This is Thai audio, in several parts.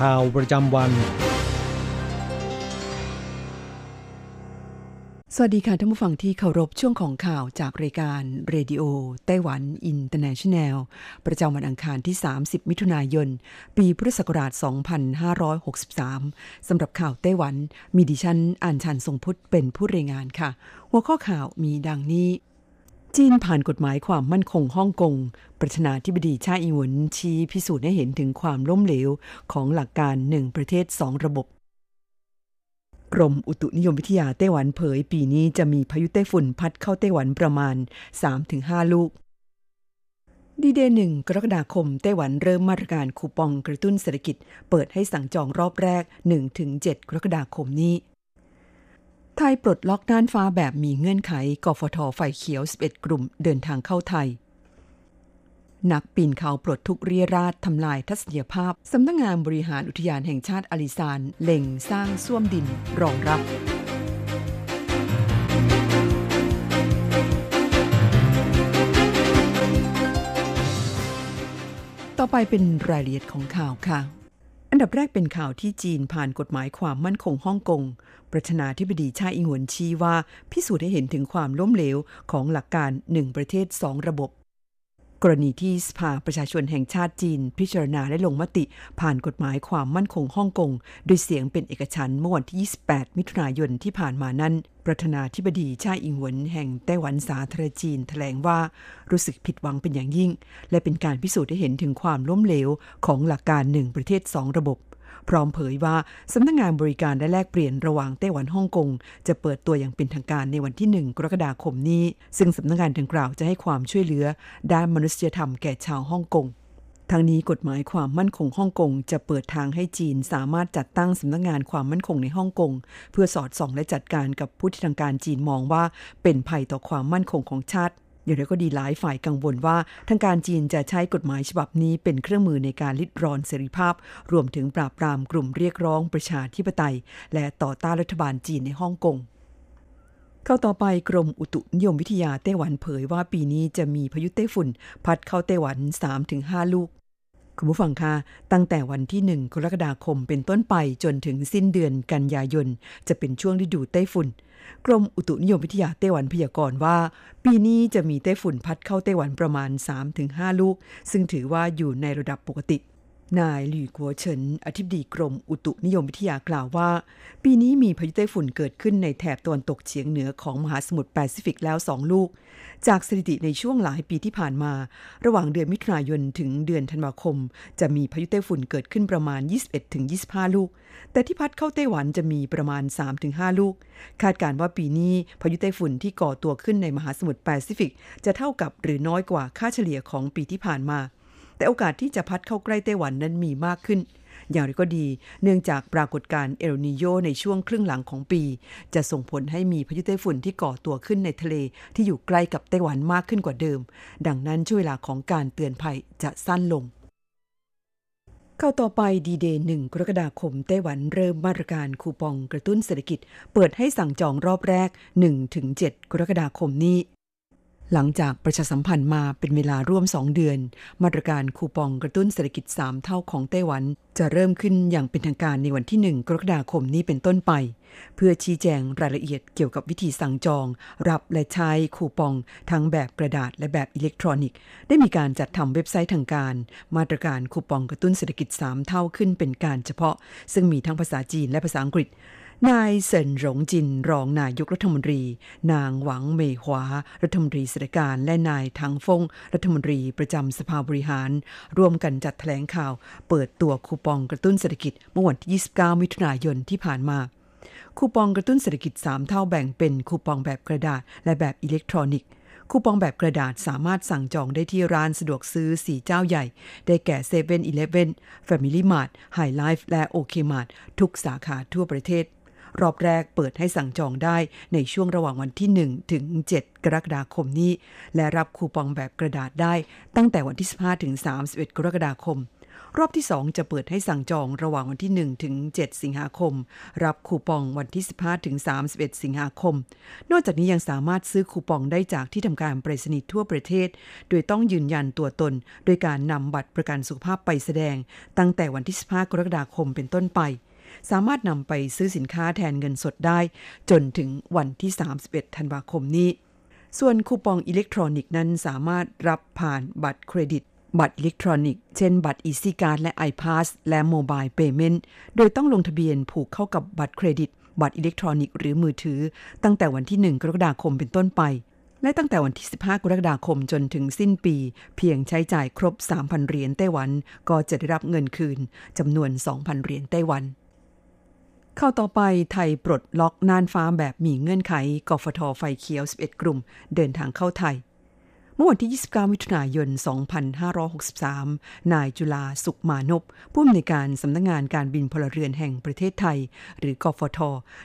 ข่าวประจำวัน สวัสดีค่ะท่านผู้ฟังที่เคารพช่วงของข่าวจากรายการ Radio Taiwan International ประจำวันอังคารที่ 30 มิถุนายน ปีพุทธศักราช 2563 สำหรับข่าวไต้หวัน มีดิฉันอัญชันทรงพุทธิ์เป็นผู้รายงานค่ะ หัวข้อข่าวมีดังนี้ จีนผ่านกฎหมายความมั่นคงฮ่องกง ประธานาธิบดีชาอิงหวนชี้พิสูจน์ให้เห็นถึงความล้มเหลวของหลักการหนึ่งประเทศสองระบบ กรมอุตุนิยมวิทยาไต้หวันเผย ปีนี้จะมีพายุไต้ฝุ่นพัดเข้าไต้หวันประมาณ 3-5 ลูก ดีเดย์หนึ่งกรกฎาคมไต้หวันเริ่มมาตรการคูปองกระตุ้นเศรษฐกิจ เปิดให้สั่งจองรอบแรก 1-7 กรกฎาคมนี้ ไทยปลดล็อกน่านฟ้าแบบมีเงื่อนไข กฟทไฟเขียว 11 กลุ่มเดินทางเข้าไทย นักปีนเขาปลดทุกเรียราดทำลายทัศนียภาพ สำนักงงานบริหารอุทยานแห่งชาติอาลิซานเล็งสร้างส้วมดินรองรับต่อไปเป็นรายละเอียดของข่าวค่ะ อันดับแรกเป็นข่าวที่จีนผ่านกฎหมายความมั่นคงฮ่องกง ประธานาธิบดีชาอิงหวนชี้ว่า พิสูจน์ให้เห็นถึงความล้มเหลวของหลักการหนึ่งประเทศสองระบบ กรณีที่สภาประชาชนแห่งชาติจีน พิจารณาและลงมติ ผ่านกฎหมายความมั่นคงฮ่องกงโดยเสียงเป็นเอกฉันท์เมื่อวันที่ 28 มิถุนายนที่ผ่านมานั้น ประธานาธิบดีชาอิงหวนแห่งไต้หวันสาธารณจีนแถลงว่ารู้สึกผิดหวังเป็นอย่างยิ่ง และเป็นการพิสูจน์ให้เห็นถึงความล้มเหลวของหลักการหนึ่งประเทศสองระบบ พร้อมเผยว่าสำนักงงานบริการและแลกเปลี่ยนระหว่างไต้หวันฮ่องกง จะเปิดตัวอย่างเป็นทางการในวันที่ 1 กรกฎาคมนี้ ซึ่งสำนักงานดังกล่าวจะให้ความช่วยเหลือ ด้านมนุษยธรรมแก่ชาวฮ่องกงทั้งนี้กฎหมายความมั่นคงฮ่องกง จะเปิดทางให้จีนสามารถจัดตั้งสำนักงานความมั่นคงในฮ่องกง เพื่อสอดส่องและจัดการกับผู้ที่ทางการจีนมองว่าเป็นภัยต่อความมั่นคงของชาติ อย่างไรก็ดีหลายฝ่ายกังวลว่าทางการจีนจะใช้กฎหมายฉบับนี้เป็นเครื่องมือในการลิดรอนเสรีภาพ รวมถึงปราบปรามกลุ่มเรียกร้องประชาธิปไตย และต่อต้านรัฐบาลจีนในฮ่องกงเข้าต่อไปกรมอุตุนิยมวิทยาไต้หวันเผยว่าปีนี้จะมีพายุไต้ฝุ่น พัดเข้าไต้หวัน 3-5 ลูก คุณผู้ฟังคะตั้งแต่วันที่ 1 กรกฎาคมเป็นต้นไปจนถึงสิ้นเดือนกันยายน จะเป็นช่วงฤดูไต้ฝุ่น กรมอุตุนิยมวิทยาไต้หวันพยากรณ์ว่า ปีนี้จะมีไต้ฝุ่นพัดเข้าไต้หวันประมาณ 3-5 ลูก ซึ่งถือว่าอยู่ในระดับปกติ นายหลี่กัวเฉิน อธิบดีกรมอุตุนิยมวิทยากล่าวว่า ปีนี้มีพายุไต้ฝุ่นเกิดขึ้นในแถบตะวันตกเฉียงเหนือของมหาสมุทรแปซิฟิกแล้ว2ลูก จากสถิติในช่วงหลายปีที่ผ่านมา ระหว่างเดือนมิถุนายนถึงเดือนธันวาคม จะมีพายุไต้ฝุ่นเกิดขึ้นประมาณ 21-25 ลูก แต่ที่พัดเข้าไต้หวันจะมีประมาณ 3-5 ลูก คาดการณ์ว่าปีนี้พายุไต้ฝุ่นที่ก่อตัวขึ้นในมหาสมุทรแปซิฟิก จะเท่ากับหรือน้อยกว่าค่าเฉลี่ยของปีที่ผ่านมา แต่โอกาสที่จะพัดเข้าใกล้ไต้หวันนั้นมีมากขึ้น อย่างไรก็ดี เนื่องจากปรากฏการณ์เอลนิโยในช่วงครึ่งหลังของปี จะส่งผลให้มีพายุไต้ฝุ่นที่ก่อตัวขึ้นในทะเลที่อยู่ใกล้กับไต้หวันมากขึ้นกว่าเดิม ดังนั้นช่วงเวลาของการเตือนภัยจะสั้นลงเข้าต่อไปดีเดย์หนึ่งกรกฎาคมไต้หวันเริ่มมาตรการคูปองกระตุ้นเศรษฐกิจ เปิดให้สั่งจองรอบแรก 1-7 กรกฎาคมนี้ หลังจากประชาสัมพันธ์มาเป็นเวลาร่วม 2 เดือน มาตรการคูปองกระตุ้นเศรษฐกิจ 3 เท่าของไต้หวัน จะเริ่มขึ้นอย่างเป็นทางการในวันที่ 1 กรกฎาคมนี้เป็นต้นไป เพื่อชี้แจงรายละเอียดเกี่ยวกับวิธีสั่งจอง รับและใช้คูปอง ทั้งแบบกระดาษและแบบอิเล็กทรอนิกส์ ได้มีการจัดทำเว็บไซต์ทางการ มาตรการคูปองกระตุ้นเศรษฐกิจ 3 เท่าขึ้นเป็นการเฉพาะ ซึ่งมีทั้งภาษาจีนและภาษาอังกฤษ นายเซินหลงจินรองนายกรัฐมนตรี นางหวังเมยหวา รัฐมนตรีเศรษฐการและนายทังฟง รัฐมนตรีประจำสภาบริหาร ร่วมกันจัดแถลงข่าว เปิดตัวคูปองกระตุ้นเศรษฐกิจเมื่อวันที่ 29 มิถุนายนที่ผ่านมา คูปองกระตุ้นเศรษฐกิจ 3 เท่าแบ่งเป็นคูปองแบบกระดาษ และแบบอิเล็กทรอนิกส์คูปองแบบกระดาษสามารถสั่งจองได้ที่ร้านสะดวกซื้อ 4 เจ้าใหญ่ ได้แก่7 e เ e ่ e อ Family Mart High Life และ OK Mart ทุกสาขาทั่วประเทศ รอบแรกเปิดให้สั่งจองได้ในช่วงระหว่างวันที่ 1 ถึง 7 กรกฎาคมนี้ และรับคูปองแบบกระดาษได้ตั้งแต่วันที่ 15 ถึง 31 กรกฎาคม รอบที่ 2 จะเปิดให้สั่งจองระหว่างวันที่ 1 ถึง 7 สิงหาคม รับคูปองวันที่ 15 ถึง 31 สิงหาคม นอกจากนี้ยังสามารถซื้อคูปองได้จากที่ทำการไปรษณีย์ทั่วประเทศ โดยต้องยืนยันตัวตน โดยการนำบัตรประกันสุขภาพไปแสดง ตั้งแต่วันที่ 15 กรกฎาคมเป็นต้นไป สามารถนำไปซื้อสินค้าแทนเงินสดได้ จนถึงวันที่ 31 ธันวาคมนี้ ส่วนคูปองอิเล็กทรอนิกส์นั้นสามารถรับผ่านบัตรเครดิต บัตรอิเล็กทรอนิกส์ เช่น บัตร Easy Card และ iPass และ Mobile Payment โดยต้องลงทะเบียนผูกเข้ากับบัตรเครดิต บัตรอิเล็กทรอนิกส์หรือมือถือ ตั้งแต่วันที่ 1 กรกฎาคมเป็นต้นไปและตั้งแต่วันที่ 15 กรกฎาคมจนถึงสิ้นปี เพียงใช้จ่ายครบ 3,000 เหรียญไต้หวัน ก็จะได้รับเงินคืนจำนวน 2,000 เหรียญไต้หวัน ข่าวต่อไปไทยปลดล็อกน่านฟ้าแบบมีเงื่อนไขกพทไฟเขียว 11 กลุ่ม เดินทางเข้าไทย เมื่อวันที่ 29 มิถุนายน 2563 นายจุลาสุขมานพผู้อำนวยการสำนักงงานการบินพลเรือนแห่งประเทศไทย หรือกฟท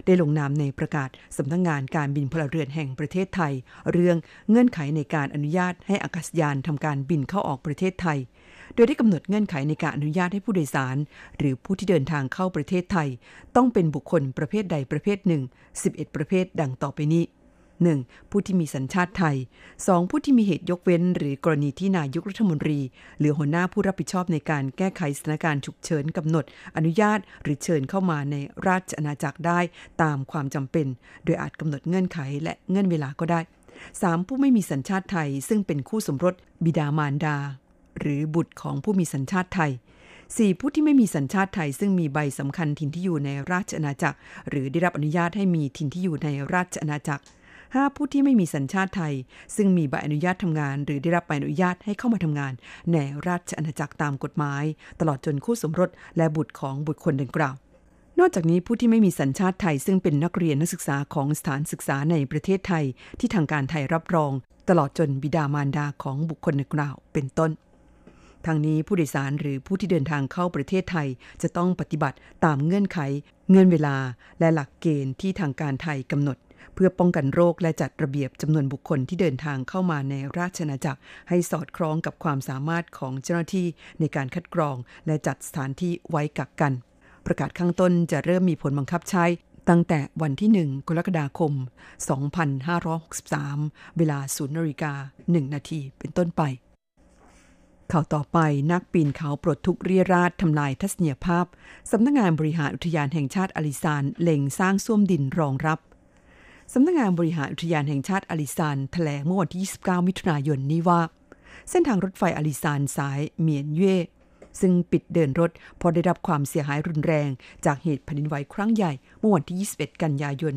ได้ลงนามในประกาศสำนักงงานการบินพลเรือนแห่งประเทศไทย เรื่องเงื่อนไขในการอนุญาตให้อากาศยานทำการบินเข้าออกประเทศไทย โดยได้กำหนดเงื่อนไขในการอนุญาตให้ผู้โดยสาร หรือผู้ที่เดินทางเข้าประเทศไทย ต้องเป็นบุคคลประเภทใดประเภทหนึ่ง 11 ประเภทดังต่อไปนี้ 1. ผู้ที่มีสัญชาติไทย 2. ผู้ที่มีเหตุยกเว้น หรือกรณีที่นายกรัฐมนตรี หรือหัวหน้าผู้รับผิดชอบในการแก้ไขสถานการณ์ฉุกเฉินกำหนด อนุญาตหรือเชิญเข้ามาในราชอาณาจักรได้ตามความจำเป็น โดยอาจกำหนดเงื่อนไขและเงื่อนเวลาก็ได้ 3. ผู้ไม่มีสัญชาติไทย ซึ่งเป็นคู่สมรสบิดามารดา หรือบุตรของผู้มีสัญชาติไทย 4. ผู้ที่ไม่มีสัญชาติไทย ซึ่งมีใบสำคัญถิ่นที่อยู่ในราชอาณาจักร หรือได้รับอนุญาตให้มีถิ่นที่อยู่ในราชอาณาจักร 5. ผู้ที่ไม่มีสัญชาติไทย ซึ่งมีใบอนุญาตทำงาน หรือได้รับใบอนุญาตให้เข้ามาทำงาน ในราชอาณาจักรตามกฎหมาย ตลอดจนคู่สมรสและบุตรของบุตรคนดังกล่าวนอกจากนี้ผู้ที่ไม่มีสัญชาติไทย ซึ่งเป็นนักเรียนนักศึกษาของสถานศึกษาในประเทศไทย ที่ทางการไทยรับรอง ตลอดจนบิดามารดาของบุคคลดังกล่าวเป็นต้น ทางนี้ผู้โดยสารหรือผู้ที่เดินทางเข้าประเทศไทย จะต้องปฏิบัติตามเงื่อนไข เงื่อนเวลา และหลักเกณฑ์ที่ทางการไทยกำหนด เพื่อป้องกันโรคและจัดระเบียบจำนวนบุคคลที่เดินทางเข้ามาในราชอาณาจักร ให้สอดคล้องกับความสามารถของเจ้าหน้าที่ในการคัดกรอง และจัดสถานที่ไว้กักกัน ประกาศข้างต้นจะเริ่มมีผลบังคับใช้ตั้งแต่วันที่ 1 กรกฎาคม 2563 เวลา0นาฬิกา 1 นาที เป็นต้นไป ข่าวต่อไปนักปีนเขาปลดทุกเรียราดทำลายทัศนียภาพ สำนักงงานบริหารอุทยานแห่งชาติอาลิซานเล็งสร้างส้วมดินรองรับ สำนักงงานบริหารอุทยานแห่งชาติอาลิซานแถลงเมื่อวันที่ 29 มิถุนายนนี้ว่า เส้นทางรถไฟอาลิซานสายเมียนเย่ซึ่งปิดเดินรถพราะได้รับความเสียหายรุนแรง จากเหตุแผ่นดินไหวครั้งใหญ่เมื่อวันที่ 21 กันยายน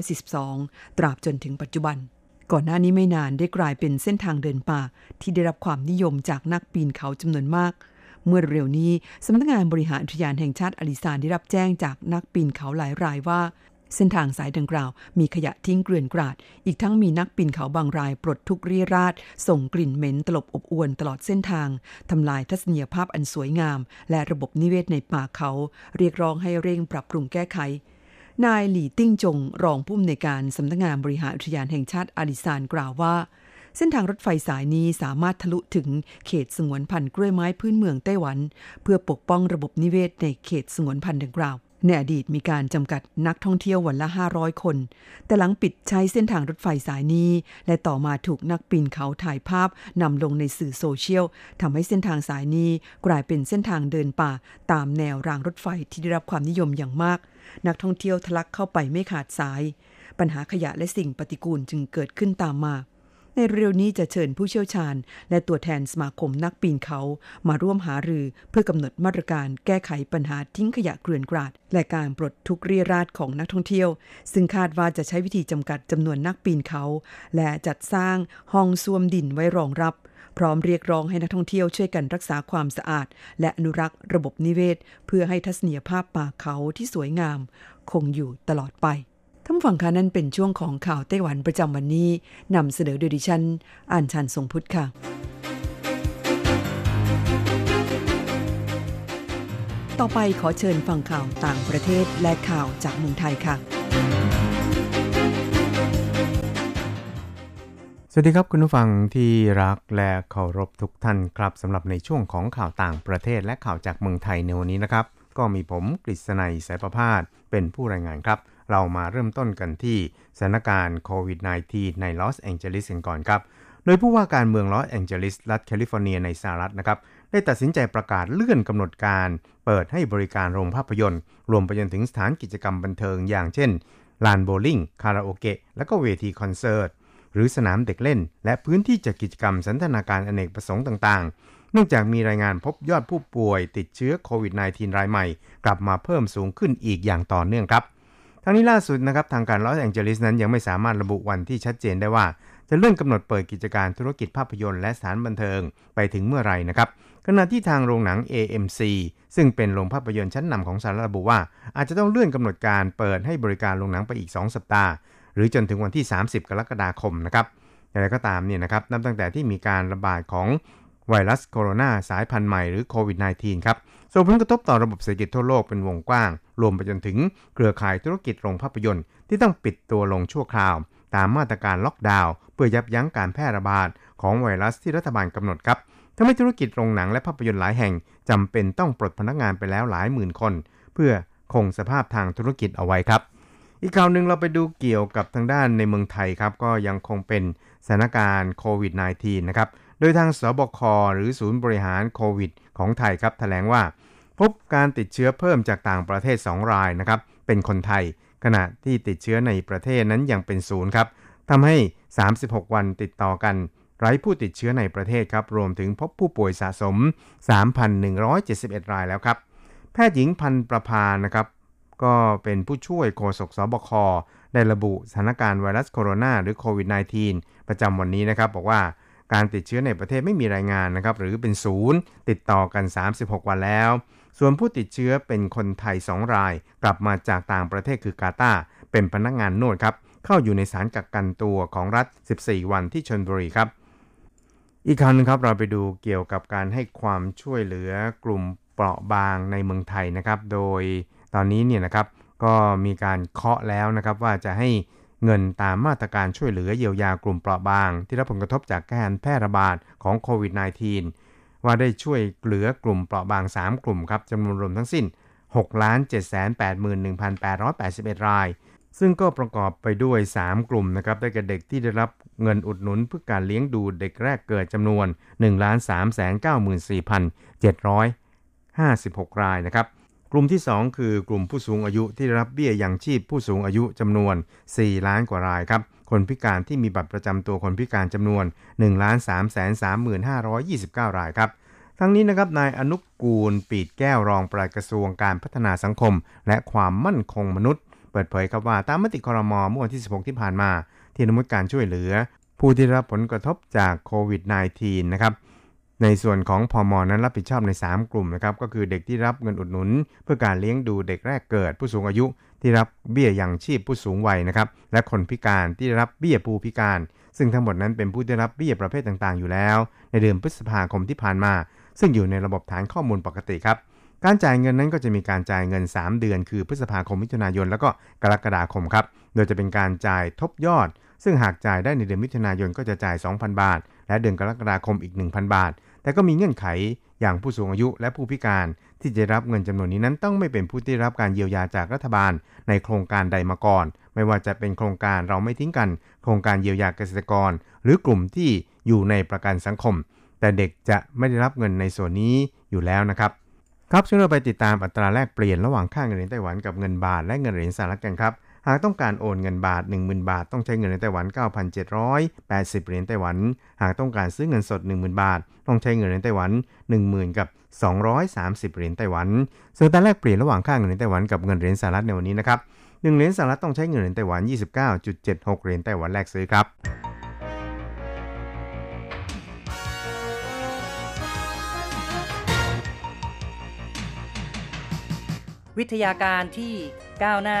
2542 ตราบจนถึงปัจจุบัน ก่อนหน้านี้ไม่นานได้กลายเป็นเส้นทางเดินป่า ที่ได้รับความนิยมจากนักปีนเขาจำนวนมาก เมื่อเร็วนี้สำนักงานบริหารอุทยานแห่งชาติอาลิซานได้รับแจ้งจากนักปีนเขาหลายรายว่า เส้นทางสายดังกล่าว มีขยะทิ้งเกลื่อนกราด อีกทั้งมีนักปีนเขาบางรายปลดทุกเรียราดส่งกลิ่นเหม็นตลบอบอวนตลอดเส้นทางทำลายทัศนียภาพอันสวยงาม และระบบนิเวศในป่าเขา เรียกร้องให้เร่งปรับปรุงแก้ไข นายหลี่ติ้งจงรองผู้อำนวยการสำนักงานบริหารอุทยานแห่งชาติอาริซานกล่าวว่า เส้นทางรถไฟสายนี้สามารถทะลุถึงเขตสงวนพันธุ์กล้วยไม้พื้นเมืองไต้หวัน เพื่อปกป้องระบบนิเวศในเขตสงวนพันธุ์ดังกล่าว ในอดีตมีการจำกัดนักท่องเที่ยววันละ 500 คน แต่หลังปิดใช้เส้นทางรถไฟสายนี้ และต่อมาถูกนักปีนเขาถ่ายภาพนำลงในสื่อโซเชียลทำให้เส้นทางสายนี้กลายเป็นเส้นทางเดินป่า ตามแนวรางรถไฟที่ได้รับความนิยมอย่างมาก นักท่องเที่ยวทะลักเข้าไปไม่ขาดสาย ปัญหาขยะและสิ่งปฏิกูลจึงเกิดขึ้นตามมา ในเร็วนี้จะเชิญผู้เชี่ยวชาญ และตัวแทนสมาคมนักปีนเขามาร่วมหารือเพื่อกำหนดมาตรการแก้ไขปัญหาทิ้งขยะเกลื่อนกราด และการปลดทุกเรียราดของนักท่องเที่ยว ซึ่งคาดว่าจะใช้วิธีจำกัดจำนวนนักปีนเขา และจัดสร้างห้องซ่วมดินไว้รองรับพร้อมเรียกร้องให้นักท่องเที่ยวช่วยกันรักษาความสะอาด และอนุรักษ์ระบบนิเวศ เพื่อให้ทัศนียภาพป่าเขาที่สวยงาม คงอยู่ตลอดไป ท่านฟังคะนั่นเป็นช่วงของข่าวไต้หวันประจำวันนี้นำเสนอโดยดิฉันอ่านชันทรงพุทธค่ะ ต่อไปขอเชิญฟังข่าวต่างประเทศและข่าวจากเมืองไทยค่ะ สวัสดีครับคุณผู้ฟังที่รักและเคารพทุกท่านครับสำหรับในช่วงของข่าวต่างประเทศและข่าวจากเมืองไทยในวันนี้นะครับ ก็มีผมกฤษณัยสายประพาสเป็นผู้รายงานครับ เรามาเริ่มต้นกันที่สถานการณ์โควิด -19 ในลอสแองเจลิสกันก่อนครับ โดยผู้ว่าการเมืองลอสแองเจลิสรัฐแคลิฟอร์เนียในสหรัฐนะครับ ได้ตัดสินใจประกาศเลื่อนกำหนดการ เปิดให้บริการโรงภาพยนตร์ รวมไปจนถึงสถานกิจกรรมบันเทิงอย่างเช่นลานโบลิ่ง คาราโอเกะ และก็เวทีคอนเสิร์ต หรือสนามเด็กเล่น และพื้นที่จัดกิจกรรมสันทนาการอเนกประสงค์ต่างๆ เนื่องจากมีรายงานพบยอดผู้ป่วยติดเชื้อโควิด -19 รายใหม่ กลับมาเพิ่มสูงขึ้นอีกอย่างต่อเนื่องครับ ทั้งนี้ล่าสุดนะครับทางการลอสแองเจลิสนั้นยังไม่สามารถระบุวันที่ชัดเจนได้ว่า จะเลื่อนกำหนดเปิดกิจการธุรกิจภาพยนตร์และสถานบันเทิงไปถึงเมื่อไรนะครับขณะที่ทางโรงหนัง AMC ซึ่งเป็นโรงภาพยนตร์ชั้นนำของสหรัฐระบุว่า อาจจะต้องเลื่อนกำหนดการเปิดให้บริการโรงหนังไปอีก 2 สัปดาห์ หรือจนถึงวันที่ 30 กรกฎาคมนะครับอย่างไรก็ตามเนี่ยนะครับนับตั้งแต่ที่มีการระบาดของไวรัสโคโรนาสายพันธุ์ใหม่หรือโควิด -19 ครับ ส่งผลกระทบต่อระบบเศรษฐกิจทั่วโลกเป็นวงกว้าง รวมไปจนถึงเครือข่ายธุรกิจโรงภาพยนตร์ที่ต้องปิดตัวลงชั่วคราว ตามมาตรการล็อกดาวน์เพื่อยับยั้งการแพร่ระบาดของไวรัสที่รัฐบาลกำหนดครับทำให้ธุรกิจโรงหนังและภาพยนตร์หลายแห่งจำเป็นต้องปลดพนักงานไปแล้วหลายหมื่นคน เพื่อคงสภาพทางธุรกิจเอาไว้ครับอีกข่าวหนึ่งเราไปดูเกี่ยวกับทางด้านในเมืองไทยครับก็ยังคงเป็นสถานการณ์โควิด -19 นะครับ โดยทางสบคหรือศูนย์บริหารโควิด ของไทยครับแถลงว่า พบการติดเชื้อเพิ่มจากต่างประเทศ 2 รายนะครับเป็นคนไทย ขณะที่ติดเชื้อในประเทศนั้นยังเป็นศูนย์ครับทำให้ 36 วันติดต่อกัน ไร้ผู้ติดเชื้อในประเทศครับรวมถึงพบผู้ป่วยสะสม 3,171 รายแล้วครับแพทย์หญิงพันประพานะครับก็เป็นผู้ช่วยโฆษกสบคได้ระบุสถานการณ์ไวรัสโคโรนาหรือโควิด -19 ประจำวันนี้นะครับ บอกว่า การติดเชื้อในประเทศไม่มีรายงานนะครับหรือเป็นศูนย์ติดต่อกัน 36 วันแล้ว ส่วนผู้ติดเชื้อเป็นคนไทย 2 ราย กลับมาจากต่างประเทศคือกาตาเป็นพนักงานนวดครับเข้าอยู่ในสารกักกันตัวของรัฐ 14 วันที่ชนบุรีครับ อีกครั้งนึงครับเราไปดูเกี่ยวกับการให้ความช่วยเหลือกลุ่มเปราะบางในเมืองไทยนะครับ โดยตอนนี้เนี่ยนะครับก็มีการเคาะแล้วนะครับว่าจะให้ เงินตามมาตรการช่วยเหลือเยียวยากลุ่มเปราะบาง ที่รับผลกระทบจากการแพร่ระบาดของโควิด -19 ว่าได้ช่วยเหลือกลุ่มเปราะบาง 3 กลุ่มครับจำนวนรวมทั้งสิ้น 6 7 8 1 8 8 1 ราย ซึ่งก็ประกอบไปด้วย 3 กลุ่มนะครับได้แก่เด็กที่ได้รับเงินอุดหนุนเพื่อการเลี้ยงดูเด็กแรกเกิดจำนวน 1 3 9 4 756 รายนะครับ กลุ่มที่ 2 คือกลุ่มผู้สูงอายุที่รับเบี้ยยังชีพผู้สูงอายุจำนวน 4 ล้านกว่ารายครับ คนพิการที่มีบัตรประจำตัวคนพิการจำนวน1 3 3 5 2 9 รายครับ ทั้งนี้นะครับนายอนุกูลปีดแก้วรองปลัดกระทรวงการพัฒนาสังคม และความมั่นคงมนุษย์ เปิดเผยครับว่าตามมติครมเมื่อวันที่ 16 ที่ผ่านมา ที่อนุมัติการช่วยเหลือ ผู้ที่รับผลกระทบจากโควิด -19 นะครับ ในส่วนของพอมอนั้นรับผิดชอบใน 3 กลุ่มนะครับก็คือเด็กที่รับเงินอุดหนุน เพื่อการเลี้ยงดูเด็กแรกเกิดผู้สูงอายุ ที่รับเบี้ยยังชีพผู้สูงวัยนะครับและคนพิการที่รับเบี้ยผู้พิการ ซึ่งทั้งหมดนั้นเป็นผู้ได้รับเบี้ยประเภทต่างๆ อยู่แล้ว ในเดือนพฤษภาคมที่ผ่านมา ซึ่งอยู่ในระบบฐานข้อมูลปกติครับการจ่ายเงินนั้นก็จะมีการจ่ายเงิน 3 เดือน คือพฤษภาคมมิถุนายนแล้วก็กรกฎาคมครับโดยจะเป็นการจ่ายทบยอด ซึ่งหากจ่ายได้ในเดือนมิถุนายนก็จะจ่าย 2,000 บาท และเดือนกรกฎาคมอีก 1,000 บาท แต่ก็มีเงื่อนไขอย่างผู้สูงอายุและผู้พิการที่จะรับเงินจำนวนนี้นั้นต้องไม่เป็นผู้ที่รับการเยียวยาจากรัฐบาลในโครงการใดมาก่อน ไม่ว่าจะเป็นโครงการเราไม่ทิ้งกัน โครงการเยียวยาเกษตรกร หรือกลุ่มที่อยู่ในประกันสังคม แต่เด็กจะไม่ได้รับเงินในส่วนนี้อยู่แล้วนะครับครับช่วยเราไปติดตามอัตราแลกเปลี่ยนระหว่างค่าเงินเหรียญไต้หวันกับเงินบาทและเงินเหรียญสหรัฐกันครับากต้องการโอนเงินบาท 10,000 บาท ต้องใช้เงินในไต้หวัน 9,780 เหรียญไต้หวัน หากต้องการซื้อเงินสด 10,000 บาท ต้องใช้เงินในไต้หวัน 10,000 กับ 230 เหรียญไต้หวันส่วนตราแลกเปลี่ยนระหว่างค่าเงินในไต้หวันกับเงินเหรียญสหรัฐในวันนี้นะครับ1เหรียญสหรัฐต้องใช้เงินเหรียญไต้หวัน 29.76 เหรียญไต้หวันแลกซื้อครับวิทยาการที่ก้าวหน้า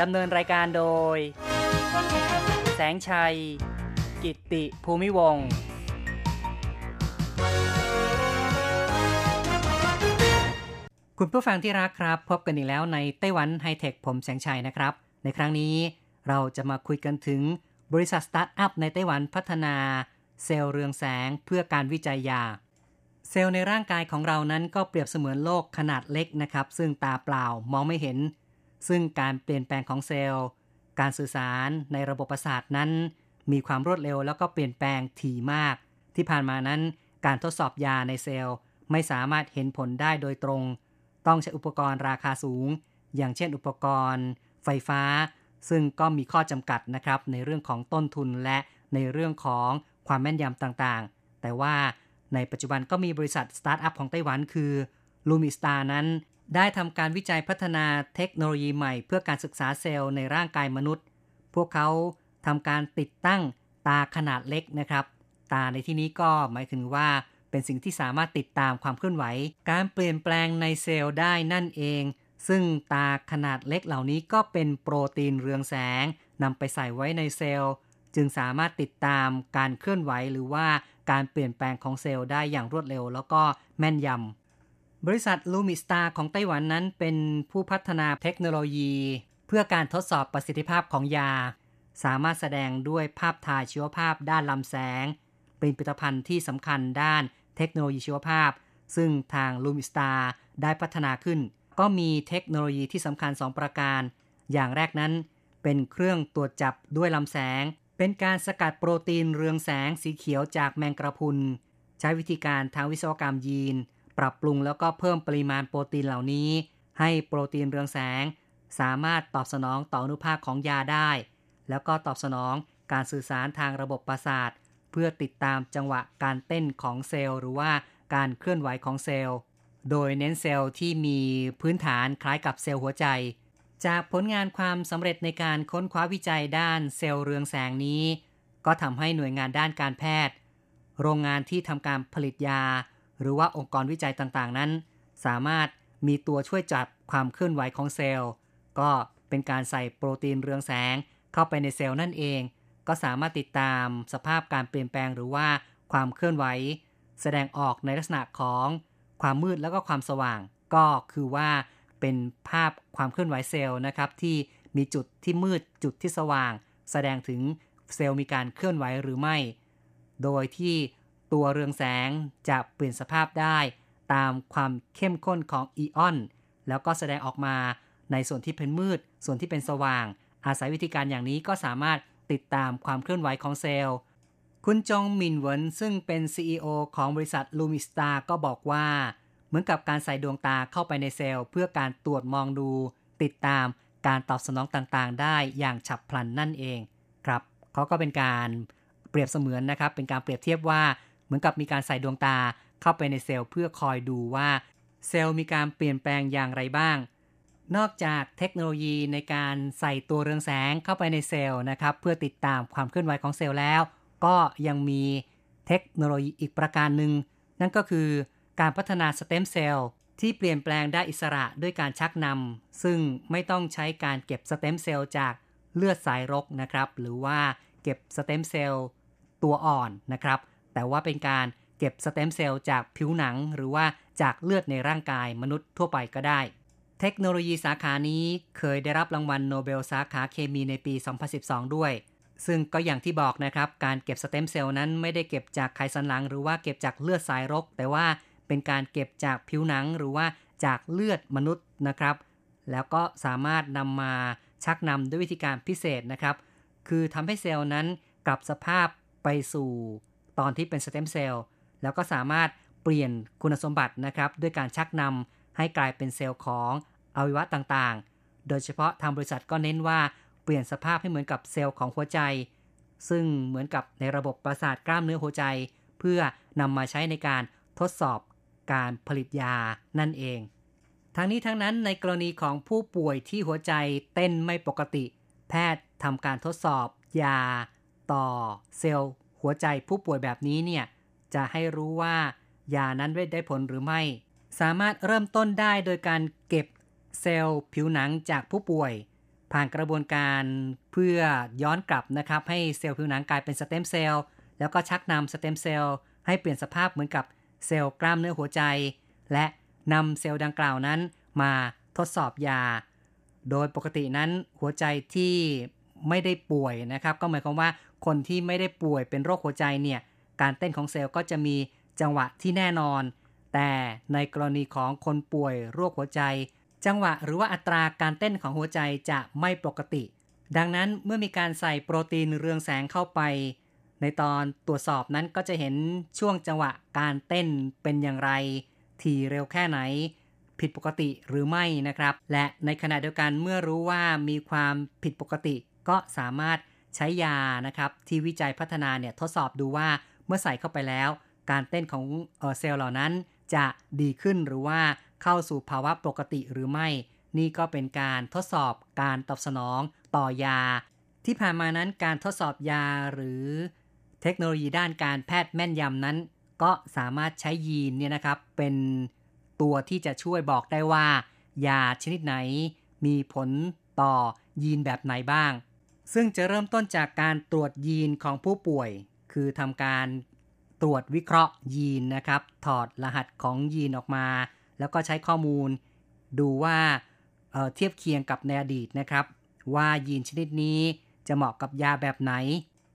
ดำเนินรายการโดย แสงชัย กิตติภูมิวงศ์ คุณผู้ฟังที่รักครับ พบกันอีกแล้วในไต้หวันไฮเทคผมแสงชัยนะครับ ในครั้งนี้เราจะมาคุยกันถึงบริษัทสตาร์ทอัพในไต้หวันพัฒนา เซลล์เรืองแสงเพื่อการวิจัยยา เซลล์ในร่างกายของเรานั้นก็เปรียบเสมือนโลกขนาดเล็กนะครับ ซึ่งตาเปล่ามองไม่เห็น ซึ่งการเปลี่ยนแปลงของเซลล์ การสื่อสารในระบบประสาทนั้น มีความรวดเร็วแล้วก็เปลี่ยนแปลงถี่มาก ที่ผ่านมานั้น การทดสอบยาในเซลล์ ไม่สามารถเห็นผลได้โดยตรง ต้องใช้อุปกรณ์ราคาสูง อย่างเช่นอุปกรณ์ ไฟฟ้า ซึ่งก็มีข้อจำกัดนะครับในเรื่องของต้นทุนและในเรื่องของความแม่นยำต่างๆ แต่ว่าในปัจจุบันก็มีบริษัทสตาร์ทอัพของไต้หวันคือ l u m i s t a r นั้น ได้ทำการวิจัยพัฒนาเทคโนโลยีใหม่ เพื่อการศึกษาเซลล์ในร่างกายมนุษย์ พวกเขาทำการติดตั้งตาขนาดเล็กนะครับ ตาในที่นี้ก็หมายถึงว่าเป็นสิ่งที่สามารถติดตามความเคลื่อนไหว การเปลี่ยนแปลงในเซลล์ได้นั่นเอง ซึ่งตาขนาดเล็กเหล่านี้ก็เป็นโปรตีนเรืองแสงนำไปใส่ไว้ในเซลล์ จึงสามารถติดตามการเคลื่อนไหวหรือว่าการเปลี่ยนแปลงของเซลล์ได้อย่างรวดเร็ว แล้วก็แม่นยำ บริษัทลูมิสตาของไต้หวันนั้นเป็นผู้พัฒนาเทคโนโลยี เพื่อการทดสอบประสิทธิภาพของยา สามารถแสดงด้วยภาพถ่ายชีวภาพด้านลำแสง เป็นผลิตภัณฑ์ที่สำคัญด้านเทคโนโลยีชีวภาพ ซึ่งทางลูมิสตาได้พัฒนาขึ้น ก็มีเทคโนโลยีที่สำคัญ 2 ประการ อย่างแรกนั้น เป็นเครื่องตรวจจับด้วยลำแสง เป็นการสกัดโปรตีนเรืองแสงสีเขียวจากแมงกระพุน ใช้วิธีการทางวิศวกรรมยีน ปรับปรุงแล้วก็เพิ่มปริมาณโปรตีนเหล่านี้ ให้โปรตีนเรืองแสง สามารถตอบสนองต่ออนุภาคของยาได้ แล้วก็ตอบสนองการสื่อสารทางระบบประสาท เพื่อติดตามจังหวะการเต้นของเซลล์ หรือว่าการเคลื่อนไหวของเซลล์ โดยเน้นเซลล์ที่มีพื้นฐานคล้ายกับเซลล์หัวใจ จากผลงานความสำเร็จในการค้นคว้าวิจัยด้านเซลล์เรืองแสงนี้ ก็ทำให้หน่วยงานด้านการแพทย์ โรงงานที่ทำการผลิตยา หรือว่าองค์กรวิจัยต่างๆ นั้น สามารถมีตัวช่วยจับความเคลื่อนไหวของเซลล์ ก็เป็นการใส่โปรตีนเรืองแสง เข้าไปในเซลล์นั่นเอง ก็สามารถติดตามสภาพการเปลี่ยนแปลงหรือว่าความเคลื่อนไหว แสดงออกในลักษณะของความมืดแล้วก็ความสว่าง ก็คือว่าเป็นภาพความเคลื่อนไหวเซลล์นะครับ ที่มีจุดที่มืดจุดที่สว่าง แสดงถึงเซลล์มีการเคลื่อนไหวหรือไม่ โดยที่ ตัวเรืองแสงจะเปลี่ยนสภาพได้ ตามความเข้มข้นของอีออน แล้วก็แสดงออกมาในส่วนที่เป็นมืด ส่วนที่เป็นสว่าง อาศัยวิธีการอย่างนี้ก็สามารถติดตามความเคลื่อนไหวของเซลล์ คุณจงมินเหวินซึ่งเป็น CEO ของบริษัทลูมิสตาก็บอกว่า เหมือนกับการใส่ดวงตาเข้าไปในเซลล์ เพื่อการตรวจมองดู ติดตามการตอบสนองต่างๆ ได้อย่างฉับพลันนั่นเองครับเขาก็เป็นการเปรียบเสมือนนะครับ เป็นการเปรียบเทียบว่า เหมือนกับมีการใส่ดวงตาเข้าไปในเซลล์เพื่อคอยดูว่า เซลล์มีการเปลี่ยนแปลงอย่างไรบ้าง นอกจากเทคโนโลยีในการใส่ตัวเรืองแสงเข้าไปในเซลล์นะครับ เพื่อติดตามความเคลื่อนไหวของเซลล์แล้ว ก็ยังมีเทคโนโลยีอีกประการหนึ่งนั่นก็คือการพัฒนาสเต็มเซลล์ที่เปลี่ยนแปลงได้อิสระด้วยการชักนำซึ่งไม่ต้องใช้การเก็บสเต็มเซลล์จากเลือดสายรกนะครับ หรือว่าเก็บสเต็มเซลล์ตัวอ่อนนะครับ แต่ว่าเป็นการเก็บสเต็มเซลล์จากผิวหนังหรือว่าจากเลือดในร่างกายมนุษย์ทั่วไปก็ได้ เทคโนโลยีสาขานี้เคยได้รับรางวัลโนเบลสาขาเคมีในปี 2012 ด้วย ซึ่งก็อย่างที่บอกนะครับ การเก็บสเต็มเซลล์นั้นไม่ได้เก็บจากไขสันหลัง หรือว่าเก็บจากเลือดสายรก แต่ว่าเป็นการเก็บจากผิวหนังหรือว่าจากเลือดมนุษย์นะครับ แล้วก็สามารถนำมาชักนำด้วยวิธีการพิเศษนะครับ คือทำให้เซลล์นั้นกลับสภาพไปสู่ ตอนที่เป็นสเต็มเซลล์แล้วก็สามารถเปลี่ยนคุณสมบัตินะครับ ด้วยการชักนำให้กลายเป็นเซลล์ของอวัยวะต่างๆ โดยเฉพาะทางบริษัทก็เน้นว่าเปลี่ยนสภาพให้เหมือนกับเซลล์ของหัวใจ ซึ่งเหมือนกับในระบบประสาทกล้ามเนื้อหัวใจ เพื่อนำมาใช้ในการทดสอบการผลิตยานั่นเอง ทั้งนี้ทั้งนั้นในกรณีของผู้ป่วยที่หัวใจเต้นไม่ปกติ แพทย์ทำการทดสอบยา ต่อเซลล์ หัวใจผู้ป่วยแบบนี้เนี่ยจะให้รู้ว่ายานั้นได้ผลหรือไม่ สามารถเริ่มต้นได้โดยการเก็บเซลล์ผิวหนังจากผู้ป่วย ผ่านกระบวนการเพื่อย้อนกลับนะครับ ให้เซลล์ผิวหนังกลายเป็นสเต็มเซลล์แล้วก็ชักนำสเต็มเซลล์ให้เปลี่ยนสภาพเหมือนกับเซลล์กล้ามเนื้อหัวใจ และนำเซลล์ดังกล่าวนั้นมาทดสอบยา โดยปกตินั้นหัวใจที่ไม่ได้ป่วยนะครับ ก็หมายความว่า คนที่ไม่ได้ป่วยเป็นโรคหัวใจเนี่ยการเต้นของเซลล์ก็จะมีจังหวะที่แน่นอน แต่ในกรณีของคนป่วยโรคหัวใจ จังหวะหรือว่าอัตราการเต้นของหัวใจจะไม่ปกติ ดังนั้นเมื่อมีการใส่โปรตีนเรืองแสงเข้าไป ในตอนตรวจสอบนั้นก็จะเห็นช่วงจังหวะการเต้นเป็นอย่างไร ที่เร็วแค่ไหน ผิดปกติหรือไม่นะครับ และในขณะเดียวกันเมื่อรู้ว่ามีความผิดปกติก็สามารถ ใช้ยานะครับที่วิจัยพัฒนาเนี่ยทดสอบดูว่าเมื่อใส่เข้าไปแล้ว การเต้นของเซลล์เหล่านั้นจะดีขึ้นหรือว่าเข้าสู่ภาวะปกติหรือไม่ นี่ก็เป็นการทดสอบการตอบสนองต่อยา ที่ผ่านมานั้นการทดสอบยาหรือเทคโนโลยีด้านการแพทย์แม่นยำนั้น ก็สามารถใช้ยีนเนี่ยนะครับเป็นตัวที่จะช่วยบอกได้ว่า ยาชนิดไหนมีผลต่อยีนแบบไหนบ้าง ซึ่งจะเริ่มต้นจากการตรวจยีนของผู้ป่วย คือทำการตรวจวิเคราะห์ยีนนะครับ ถอดรหัสของยีนออกมา แล้วก็ใช้ข้อมูล ดูว่าเทียบเคียงกับในอดีตนะครับ ว่ายีนชนิดนี้จะเหมาะกับยาแบบไหน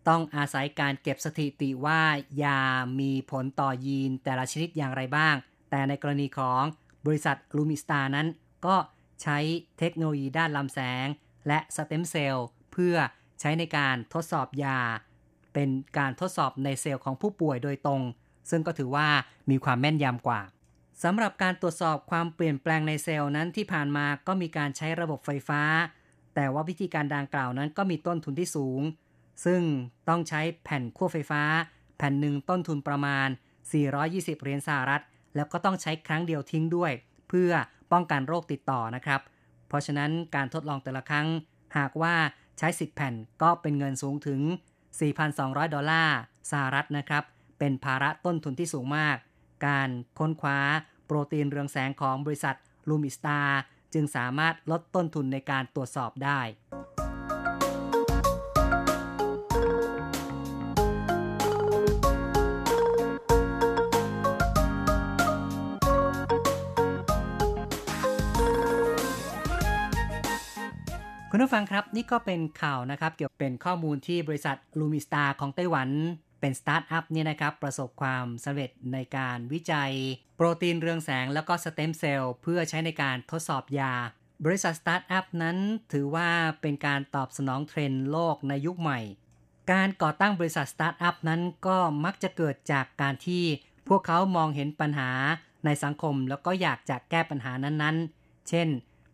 ต้องอาศัยการเก็บสถิติว่ายามีผลต่อยีนแต่ละชนิดอย่างไรบ้าง แต่ในกรณีของบริษัทลูมิสตานั้น ก็ใช้เทคโนโลยีด้านลำแสง และสเต็มเซลล์ เพื่อใช้ในการทดสอบยา เป็นการทดสอบในเซลล์ของผู้ป่วยโดยตรง ซึ่งก็ถือว่ามีความแม่นยำกว่าสำหรับการตรวจสอบความเปลี่ยนแปลงในเซลล์นั้นที่ผ่านมาก็มีการใช้ระบบไฟฟ้า แต่ว่าวิธีการดังกล่าวนั้นก็มีต้นทุนที่สูง ซึ่งต้องใช้แผ่นขั้วไฟฟ้า แผ่นหนึ่งต้นทุนประมาณ 420 เหรียญสหรัฐ แล้วก็ต้องใช้ครั้งเดียวทิ้งด้วย เพื่อป้องกันโรคติดต่อนะครับ เพราะฉะนั้นการทดลองแต่ละครั้ง หากว่า ใช้ 10 แผ่นก็เป็นเงินสูงถึง 4,200 ดอลลาร์สหรัฐนะครับ เป็นภาระต้นทุนที่สูงมาก การค้นคว้าโปรตีนเรืองแสงของบริษัทลูมิสตาจึงสามารถลดต้นทุนในการตรวจสอบได้ ณผู้ฟังครับนี่ก็เป็นข่าวนะครับเกี่ยวเป็นข้อมูลที่บริษัทลูมิสตาของไต้หวันเป็นสตาร์ทอัพเนี่ยนะครับประสบความสำเร็จในการวิจัย โปรตีนเรืองแสงแล้วก็สเต็มเซลล์เพื่อใช้ในการทดสอบยา บริษัทสตาร์ทอัพนั้นถือว่าเป็นการตอบสนองเทรนด์โลกในยุคใหม่ การก่อตั้งบริษัทสตาร์ทอัพนั้นก็มักจะเกิดจากการที่พวกเขามองเห็นปัญหาในสังคมแล้วก็อยากจะแก้ปัญหานั้นๆ เช่น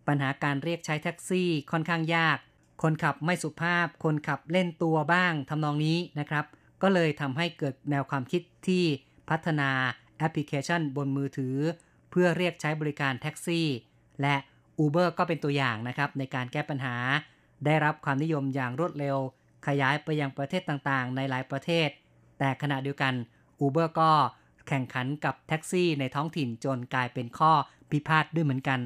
ปัญหาการเรียกใช้แท็กซี่ค่อนข้างยาก คนขับไม่สุภาพ คนขับเล่นตัวบ้างทำนองนี้นะครับ ก็เลยทำให้เกิดแนวความคิดที่พัฒนาแอปพลิเคชันบนมือถือ เพื่อเรียกใช้บริการแท็กซี่ และ Uber ก็เป็นตัวอย่างนะครับในการแก้ปัญหา ได้รับความนิยมอย่างรวดเร็ว ขยายไปยังประเทศต่างๆ ในหลายประเทศ แต่ขณะเดียวกัน Uber ก็แข่งขันกับแท็กซี่ในท้องถิ่นจนกลายเป็นข้อพิพาทด้วยเหมือนกัน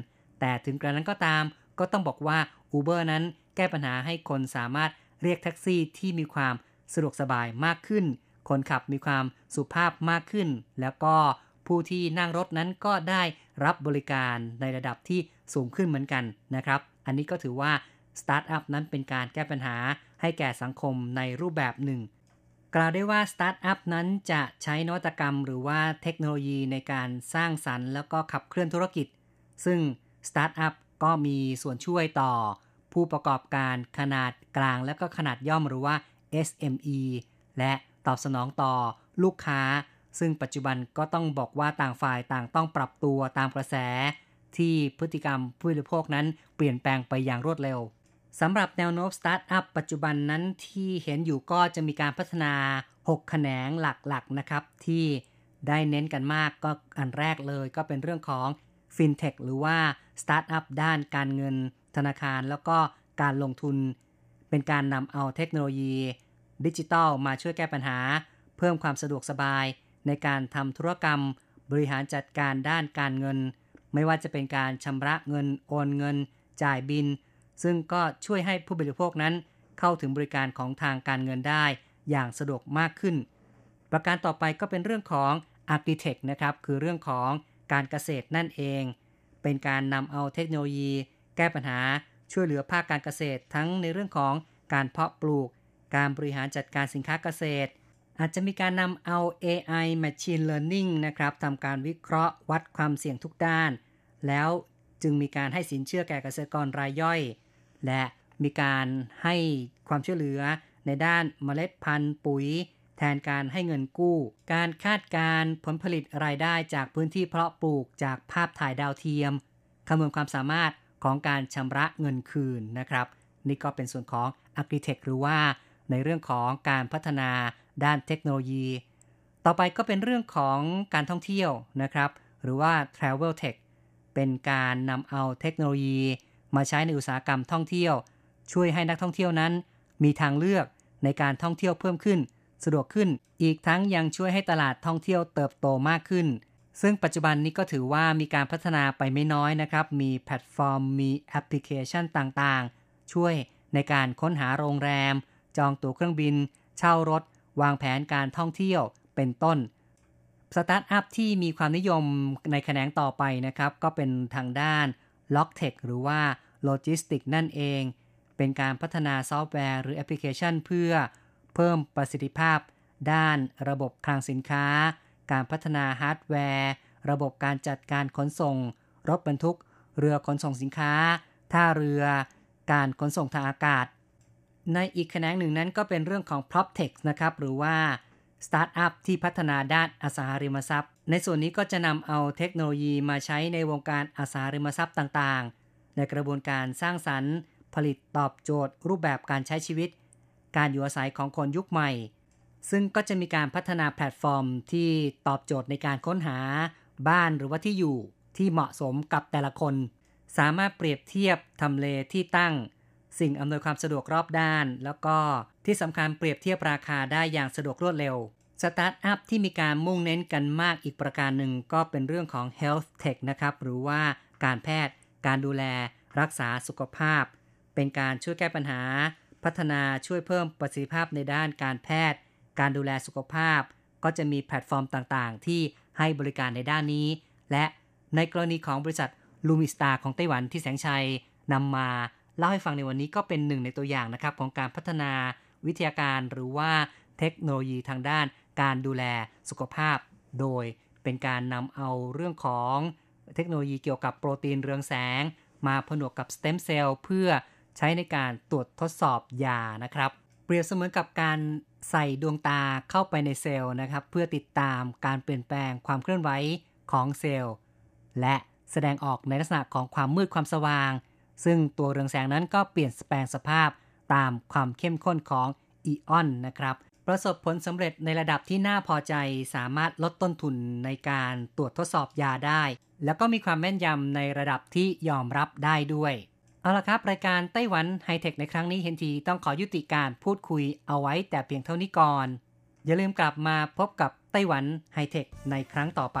แต่ถึงกระนั้นก็ตาม ก็ต้องบอกว่า Uber นั้นแก้ปัญหาให้คนสามารถเรียกแท็กซี่ที่มีความสะดวกสบายมากขึ้น คนขับมีความสุภาพมากขึ้น แล้วก็ผู้ที่นั่งรถนั้นก็ได้รับบริการในระดับที่สูงขึ้นเหมือนกันนะครับ อันนี้ก็ถือว่าสตาร์ทอัพนั้นเป็นการแก้ปัญหาให้แก่สังคมในรูปแบบหนึ่ง กล่าวได้ว่าสตาร์ทอัพนั้นจะใช้นวัตกรรมหรือว่าเทคโนโลยีในการสร้างสรรค์ แล้วก็ขับเคลื่อนธุรกิจ ซึ่ง สตาร์ทอัพก็มีส่วนช่วยต่อ ผู้ประกอบการขนาดกลางและก็ขนาดย่อมหรือว่า SME และตอบสนองต่อลูกค้า ซึ่งปัจจุบันก็ต้องบอกว่าต่างฝ่ายต่างต้องปรับตัวตามกระแส ที่พฤติกรรมผู้บริโภคนั้นเปลี่ยนแปลงไปอย่างรวดเร็วสำหรับแนวโน้มสตาร์ทอัพปัจจุบันนั้นที่เห็นอยู่ก็จะมีการพัฒนา 6 แขนงหลักๆนะครับ ที่ได้เน้นกันมากก็อันแรกเลยก็เป็นเรื่องของ FinTech หรือว่าสตาร์ทอัพด้านการเงินธนาคาร แล้วก็การลงทุน เป็นการนำเอาเทคโนโลยีดิจิทัลมาช่วยแก้ปัญหา เพิ่มความสะดวกสบาย ในการทำธุรกรรม บริหารจัดการด้านการเงิน ไม่ว่าจะเป็นการชำระเงินโอนเงิน จ่ายบิน ซึ่งก็ช่วยให้ผู้บริโภคนั้น เข้าถึงบริการของทางการเงินได้ อย่างสะดวกมากขึ้น ประการต่อไปก็เป็นเรื่องของ Architect นะครับ คือเรื่องของ การเกษตรนั่นเอง เป็นการนำเอาเทคโนโลยี แก้ปัญหาช่วยเหลือภาคการเกษตรทั้งในเรื่องของการเพาะปลูก การบริหารจัดการสินค้าเกษตร อาจจะมีการนำเอา AI Machine Learning นะครับทำการวิเคราะห์วัดความเสี่ยงทุกด้าน แล้วจึงมีการให้สินเชื่อแก่เกษตรกรรายย่อย และมีการให้ความช่วยเหลือในด้านเมล็ดพันธุ์ปุ๋ย แทนการให้เงินกู้ การคาดการผลผลิตรายได้จากพื้นที่เพาะปลูกจากภาพถ่ายดาวเทียมคำนวณความสามารถของการชำระเงินคืนนะครับ นี่ก็เป็นส่วนของ a r c h i t e c t หรือว่า ในเรื่องของการพัฒนาด้านเทคโนโลยี ต่อไปก็เป็นเรื่องของการท่องเที่ยวนะครับ หรือว่า Travel Tech เป็นการนำเอาเทคโนโลยี มาใช้ในอุตสาหกรรมท่องเที่ยว ช่วยให้นักท่องเที่ยวนั้น มีทางเลือกในการท่องเที่ยวเพิ่มขึ้น สะดวกขึ้น อีกทั้งยังช่วยให้ตลาดท่องเที่ยวเติบโตมากขึ้น ซึ่งปัจจุบันนี้ก็ถือว่ามีการพัฒนาไปไม่น้อยนะครับ มีแพลตฟอร์ม มีแอปพลิเคชันต่างๆ ช่วยในการค้นหาโรงแรม จองตั๋วเครื่องบิน เช่ารถ วางแผนการท่องเที่ยวเป็นต้นสตาร์ทอัพที่มีความนิยมในแขนงต่อไปนะครับ ก็เป็นทางด้าน l o g t e c h หรือว่าโลจิสติกนั่นเอง เป็นการพัฒนาซอฟต์แวร์หรือแอปพลิเคชันเพื่อ เพิ่มประสิทธิภาพ ด้านระบบคลังสินค้า การพัฒนาฮาร์ดแวร์ ระบบการจัดการขนส่ง รถบรรทุก เรือขนส่งสินค้า ท่าเรือ การขนส่งทางอากาศ ในอีกแขนงหนึ่งนั้นก็เป็นเรื่องของ PropTech นะครับ หรือว่าสตาร์ทอัพที่พัฒนาด้านอสังหาริมทรัพย์ ในส่วนนี้ก็จะนำเอาเทคโนโลยีมาใช้ในวงการอสังหาริมทรัพย์ต่างๆ ในกระบวนการสร้างสรรค์ ผลิตตอบโจทย์ รูปแบบการใช้ชีวิต การอยู่อาศัยของคนยุคใหม่ ซึ่งก็จะมีการพัฒนาแพลตฟอร์มที่ตอบโจทย์ในการค้นหา บ้านหรือว่าที่อยู่ที่เหมาะสมกับแต่ละคน สามารถเปรียบเทียบทำเลที่ตั้ง สิ่งอำนวยความสะดวกรอบด้าน แล้วก็ที่สำคัญเปรียบเทียบราคาได้อย่างสะดวกรวดเร็วสตาร์ทอัพที่มีการมุ่งเน้นกันมากอีกประการหนึ่งก็เป็นเรื่องของ health tech นะครับ หรือว่าการแพทย์ การดูแล รักษาสุขภาพ เป็นการช่วยแก้ปัญหา พัฒนาช่วยเพิ่มประสิทธิภาพในด้านการแพทย์ การดูแลสุขภาพ ก็จะมีแพลตฟอร์มต่างๆ ที่ให้บริการในด้านนี้ และในกรณีของบริษัทลูมิสตาของไต้หวันที่แสงชัยนำมาเล่าให้ฟังในวันนี้ก็เป็นหนึ่งในตัวอย่างนะครับของการพัฒนาวิทยาการหรือว่าเทคโนโลยีทางด้านการดูแลสุขภาพ โดยเป็นการนำเอาเรื่องของเทคโนโลยีเกี่ยวกับโปรตีนเรืองแสง มาผนวกกับสเต็มเซลล์เพื่อ ใช้ในการตรวจทดสอบยานะครับ เปรียบเสมือนกับการใส่ดวงตาเข้าไปในเซลล์นะครับ เพื่อติดตามการเปลี่ยนแปลงความเคลื่อนไหวของเซลล์ และแสดงออกในลักษณะของความมืดความสว่าง ซึ่งตัวเรืองแสงนั้นก็เปลี่ยนแปลงสภาพตามความเข้มข้นของอีออนนะครับ ประสบผลสำเร็จในระดับที่น่าพอใจสามารถลดต้นทุนในการตรวจทดสอบยาได้ แล้วก็มีความแม่นยำในระดับที่ยอมรับได้ด้วย เอาละครับ รายการไต้หวันไฮเทคในครั้งนี้เห็นทีต้องขอยุติการพูดคุยเอาไว้แต่เพียงเท่านี้ก่อน อย่าลืมกลับมาพบกับไต้หวันไฮเทคในครั้งต่อไป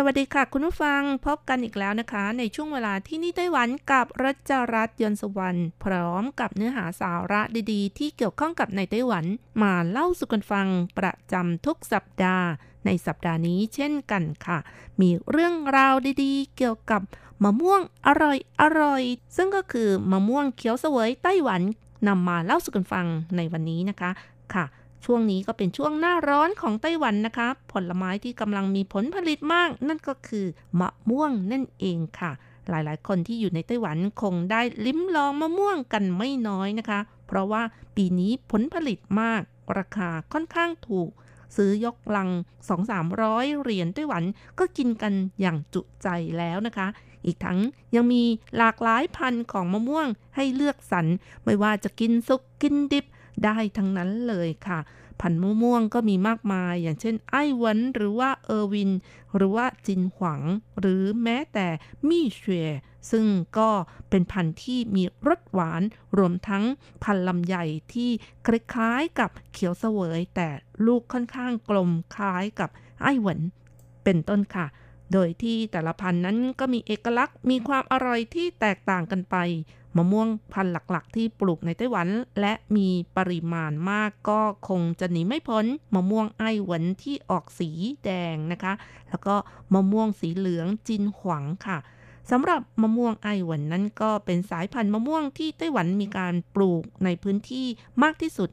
สวัสดีค่ะ คุณผู้ฟังพบกันอีกแล้วนะคะ ในช่วงเวลาที่นี่ไต้หวันกับรัชรัตน์ยนสวรรค์พร้อมกับเนื้อหาสาระดีๆ ที่เกี่ยวข้องกับในไต้หวัน มาเล่าสู่กันฟังประจำทุกสัปดาห์ ในสัปดาห์นี้เช่นกันค่ะ มีเรื่องราวดีๆ เกี่ยวกับมะม่วงอร่อยอร่อย ซึ่งก็คือมะม่วงเขียวเสวยไต้หวันนำมาเล่าสู่กันฟังในวันนี้นะคะค่ะ ช่วงนี้ก็เป็นช่วงหน้าร้อนของไต้หวันนะคะ ผลไม้ที่กำลังมีผลผลิตมาก นั่นก็คือมะม่วงนั่นเองค่ะ หลายๆ คนที่อยู่ในไต้หวันคงได้ลิ้มลองมะม่วงกันไม่น้อยนะคะ เพราะว่าปีนี้ผลผลิตมาก ราคาค่อนข้างถูก ซื้อยกลัง 2-300 เหรียญไต้หวันก็กินกันอย่างจุใจแล้วนะคะอีกทั้งยังมีหลากหลายพันธุ์ของมะม่วงให้เลือกสรรไม่ว่าจะกินสุกกินดิบ ได้ทั้งนั้นเลยค่ะพันธุ์ม่วงก็มีมากมาย อย่างเช่น ไอ้วันหรือว่าเออร์วิน หรือว่าจินหวัง หรือแม้แต่มี่เฉวซึ่งก็เป็นพันธุ์ที่มีรสหวาน รวมทั้งพันธุ์ลำใหญ่ที่คล้ายๆกับเขียวเสวย แต่ลูกค่อนข้างกลมคล้ายกับไอ้หวันเป็นต้นค่ะ โดยที่แต่ละพันธุ์นั้นก็มีเอกลักษณ์มีความอร่อยที่แตกต่างกันไป มะม่วงพันธุ์หลักๆ ที่ปลูกในไต้หวัน และมีปริมาณมากก็คงจะหนีไม่พ้นมะม่วงไอ้หวันที่ออกสีแดงนะคะ แล้วก็มะม่วงสีเหลืองจินหวังค่ะสำหรับมะม่วงไอ้หวันนั้นก็เป็นสายพันธุ์มะม่วงที่ไต้หวันมีการปลูกในพื้นที่มากที่สุด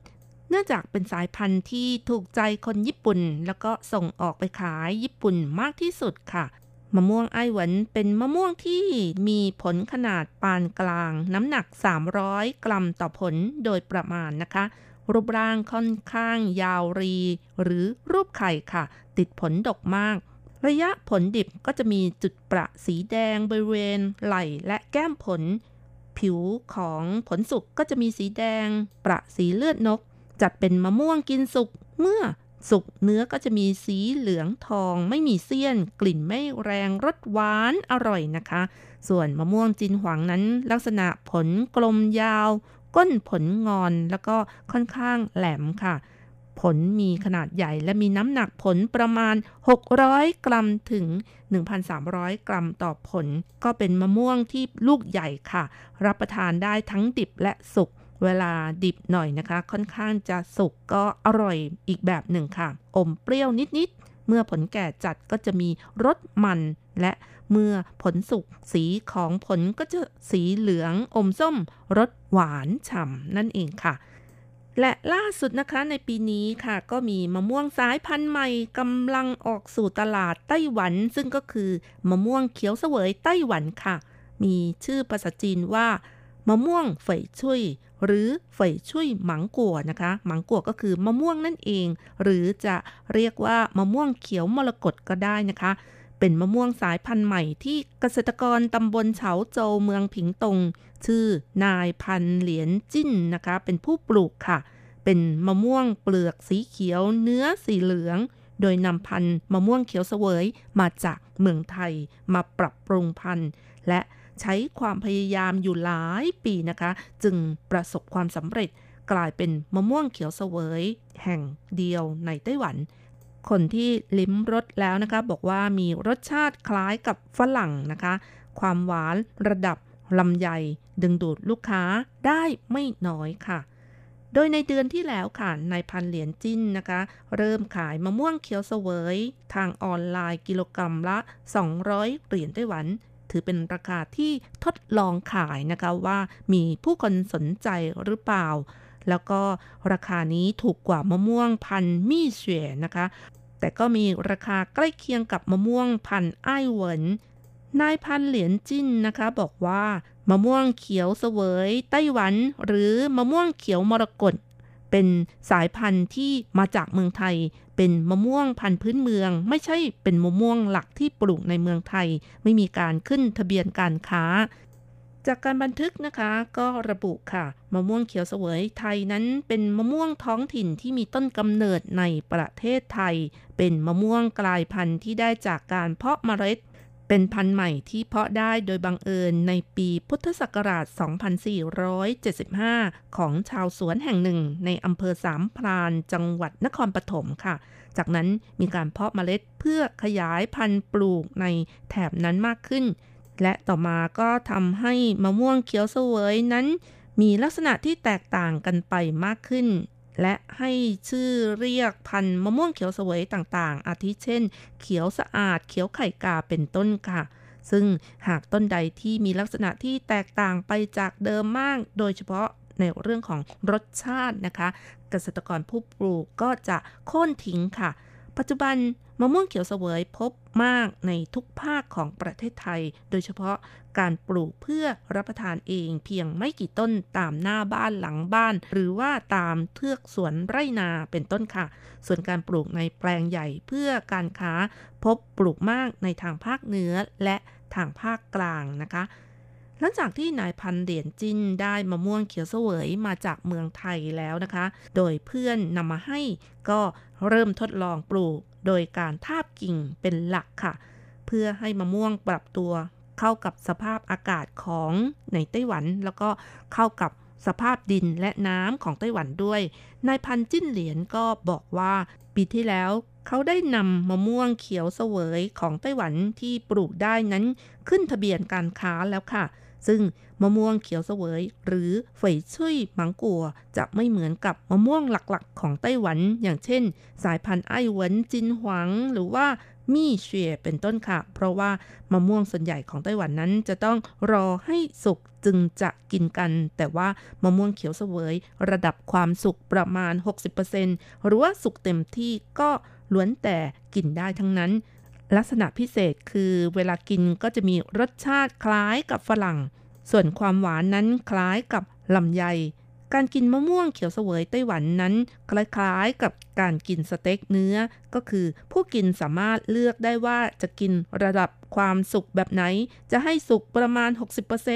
เนื่องจากเป็นสายพันธุ์ที่ถูกใจคนญี่ปุ่น แล้วก็ส่งออกไปขายญี่ปุ่นมากที่สุดค่ะ มะม่วงไอ้หวันเป็นมะม่วงที่มีผลขนาดปานกลาง น้ำหนัก 300 กรัมต่อผลโดยประมาณนะคะ รูปร่างค่อนข้างยาวรี หรือรูปไข่ค่ะ ติดผลดกมาก ระยะผลดิบก็จะมีจุดประสีแดงบริเวณไหล่และแก้มผล ผิวของผลสุกก็จะมีสีแดง ประสีเลือดนก จัดเป็นมะม่วงกินสุกเมื่อ สุกเนื้อก็จะมีสีเหลืองทองไม่มีเสี้ยน กลิ่นไม่แรงรสหวานอร่อยนะคะ ส่วนมะม่วงจินหวังนั้น ลักษณะผลกลมยาว ก้นผลงอนแล้วก็ค่อนข้างแหลมค่ะ ผลมีขนาดใหญ่และมีน้ำหนักผลประมาณ 600 กรัมถึง 1,300 กรัมต่อผล ก็เป็นมะม่วงที่ลูกใหญ่ค่ะ รับประทานได้ทั้งดิบและสุก เวลาดิบหน่อยนะคะ ค่อนข้างจะสุกก็อร่อยอีกแบบหนึ่งค่ะ อมเปรี้ยวนิดๆ เมื่อผลแก่จัดก็จะมีรสมันและเมื่อผลสุกสีของผลก็จะสีเหลืองอมส้มรสหวานฉ่ำนั่นเองค่ะ และล่าสุดนะคะในปีนี้ค่ะ ก็มีมะม่วงสายพันธุ์ใหม่กำลังออกสู่ตลาดไต้หวัน ซึ่งก็คือมะม่วงเขียวเสวยไต้หวันค่ะ มีชื่อภาษาจีนว่ามะม่วงเฟยชุย หรือเฟยชุยหมังกัวนะคะ หมังกัวก็คือมะม่วงนั่นเอง หรือจะเรียกว่ามะม่วงเขียวมรกตก็ได้นะคะ เป็นมะม่วงสายพันธุ์ใหม่ที่เกษตรกรตำบลเฉาโจวเมืองผิงตง ชื่อนายพันเหรียญจิ้นนะคะ เป็นผู้ปลูกค่ะ เป็นมะม่วงเปลือกสีเขียวเนื้อสีเหลืองโดยนำพันธุ์มะม่วงเขียวเสวยมาจากเมืองไทยมาปรับปรุงพันธุ์ และ ใช้ความพยายามอยู่หลายปีนะคะ จึงประสบความสำเร็จกลายเป็นมะม่วงเขียวเสวย แห่งเดียวในไต้หวัน คนที่ลิ้มรสแล้วนะคะ บอกว่ามีรสชาติคล้ายกับฝรั่งนะคะ ความหวานระดับลำไยดึงดูดลูกค้าได้ไม่น้อยค่ะ โดยในเดือนที่แล้วค่ะนายพันเหรียญจิ้นนะคะ เริ่มขายมะม่วงเขียวเสวย ทางออนไลน์กิโลกรัมละ 200 เหรียญไต้หวัน ถือเป็นราคาที่ทดลองขายนะคะว่ามีผู้คนสนใจหรือเปล่า แล้วก็ราคานี้ถูกกว่ามะม่วงพันมี่เฉวยนะคะ แต่ก็มีราคาใกล้เคียงกับมะม่วงพันไอ้เหวินนายพันเหรียญจิ้นนะคะบอกว่ามะม่วงเขียวเสวยไต้หวัน หรือมะม่วงเขียวมรกตเป็นสายพันธุ์ที่มาจากเมืองไทย เป็นมะม่วงพันธุ์พื้นเมือง ไม่ใช่เป็นมะม่วงหลักที่ปลูกในเมืองไทย ไม่มีการขึ้นทะเบียนการค้า จากการบันทึกนะคะก็ระบุค่ะ มะม่วงเขียวเสวยไทยนั้นเป็นมะม่วงท้องถิ่นที่มีต้นกำเนิดในประเทศไทย เป็นมะม่วงกลายพันธุ์ที่ได้จากการเพาะเมล็ด เป็นพันธุ์ใหม่ที่เพาะได้โดยบังเอิญในปีพุทธศักราช 2475 ของชาวสวนแห่งหนึ่งในอำเภอสามพรานจังหวัดนครปฐมค่ะ จากนั้นมีการเพาะเมล็ดเพื่อขยายพันธุ์ปลูกในแถบนั้นมากขึ้น และต่อมาก็ทำให้มะม่วงเขียวเสวยนั้น มีลักษณะที่แตกต่างกันไปมากขึ้น และให้ชื่อเรียกพันธุ์มะม่วงเขียวเสวยต่างๆ อาทิเช่น เขียวสะอาด เขียวไข่กาเป็นต้นค่ะ ซึ่งหากต้นใดที่มีลักษณะที่แตกต่างไปจากเดิมมาก โดยเฉพาะในเรื่องของรสชาตินะคะ เกษตรกรผู้ปลูกก็จะโค่นทิ้งค่ะ ปัจจุบัน มะม่วงเขียวเสวยพบมากในทุกภาคของประเทศไทย โดยเฉพาะการปลูกเพื่อรับประทานเองเพียงไม่กี่ต้นตามหน้าบ้านหลังบ้าน หรือว่าตามเทือกสวนไร่นาเป็นต้นค่ะ ส่วนการปลูกในแปลงใหญ่เพื่อการค้าพบปลูกมากในทางภาคเหนือและทางภาคกลางนะคะหลังจากที่นายพันเดียนจินได้มะม่วงเขียวเสวยมาจากเมืองไทยแล้วนะคะ โดยเพื่อนนำมาให้ก็เริ่มทดลองปลูก โดยการทาบกิ่งเป็นหลักค่ะ เพื่อให้มะม่วงปรับตัว เข้ากับสภาพอากาศของในไต้หวัน แล้วก็เข้ากับสภาพดินและน้ำของไต้หวันด้วย นายพันจิ้นเหรียญก็บอกว่า ปีที่แล้วเขาได้นำมะม่วงเขียวเสวยของไต้หวันที่ปลูกได้นั้นขึ้นทะเบียนการค้าแล้วค่ะ ซึ่งมะม่วงเขียวเสวย หรือเฟยชุยมังกัวจะไม่เหมือนกับมะม่วงหลักๆ ของไต้หวัน อย่างเช่น สายพันธุ์ไอหวนจินหวัง หรือว่ามี่เชียเป็นต้นค่ะ เพราะว่ามะม่วงส่วนใหญ่ของไต้หวันนั้นจะต้องรอให้สุกจึงจะกินกัน แต่ว่ามะม่วงเขียวเสวย ระดับความสุกประมาณ 60%หรือว่าสุกเต็มที่ก็ล้วนแต่กินได้ทั้งนั้น ลักษณะพิเศษคือเวลากินก็จะมีรสชาติคล้ายกับฝรั่ง ส่วนความหวานนั้นคล้ายกับลำไย การกินมะม่วงเขียวเสวยไต้หวันนั้น คล้ายๆกับการกินสเต็กเนื้อ ก็คือผู้กินสามารถเลือกได้ว่าจะกินระดับความสุกแบบไหน จะให้สุกประมาณ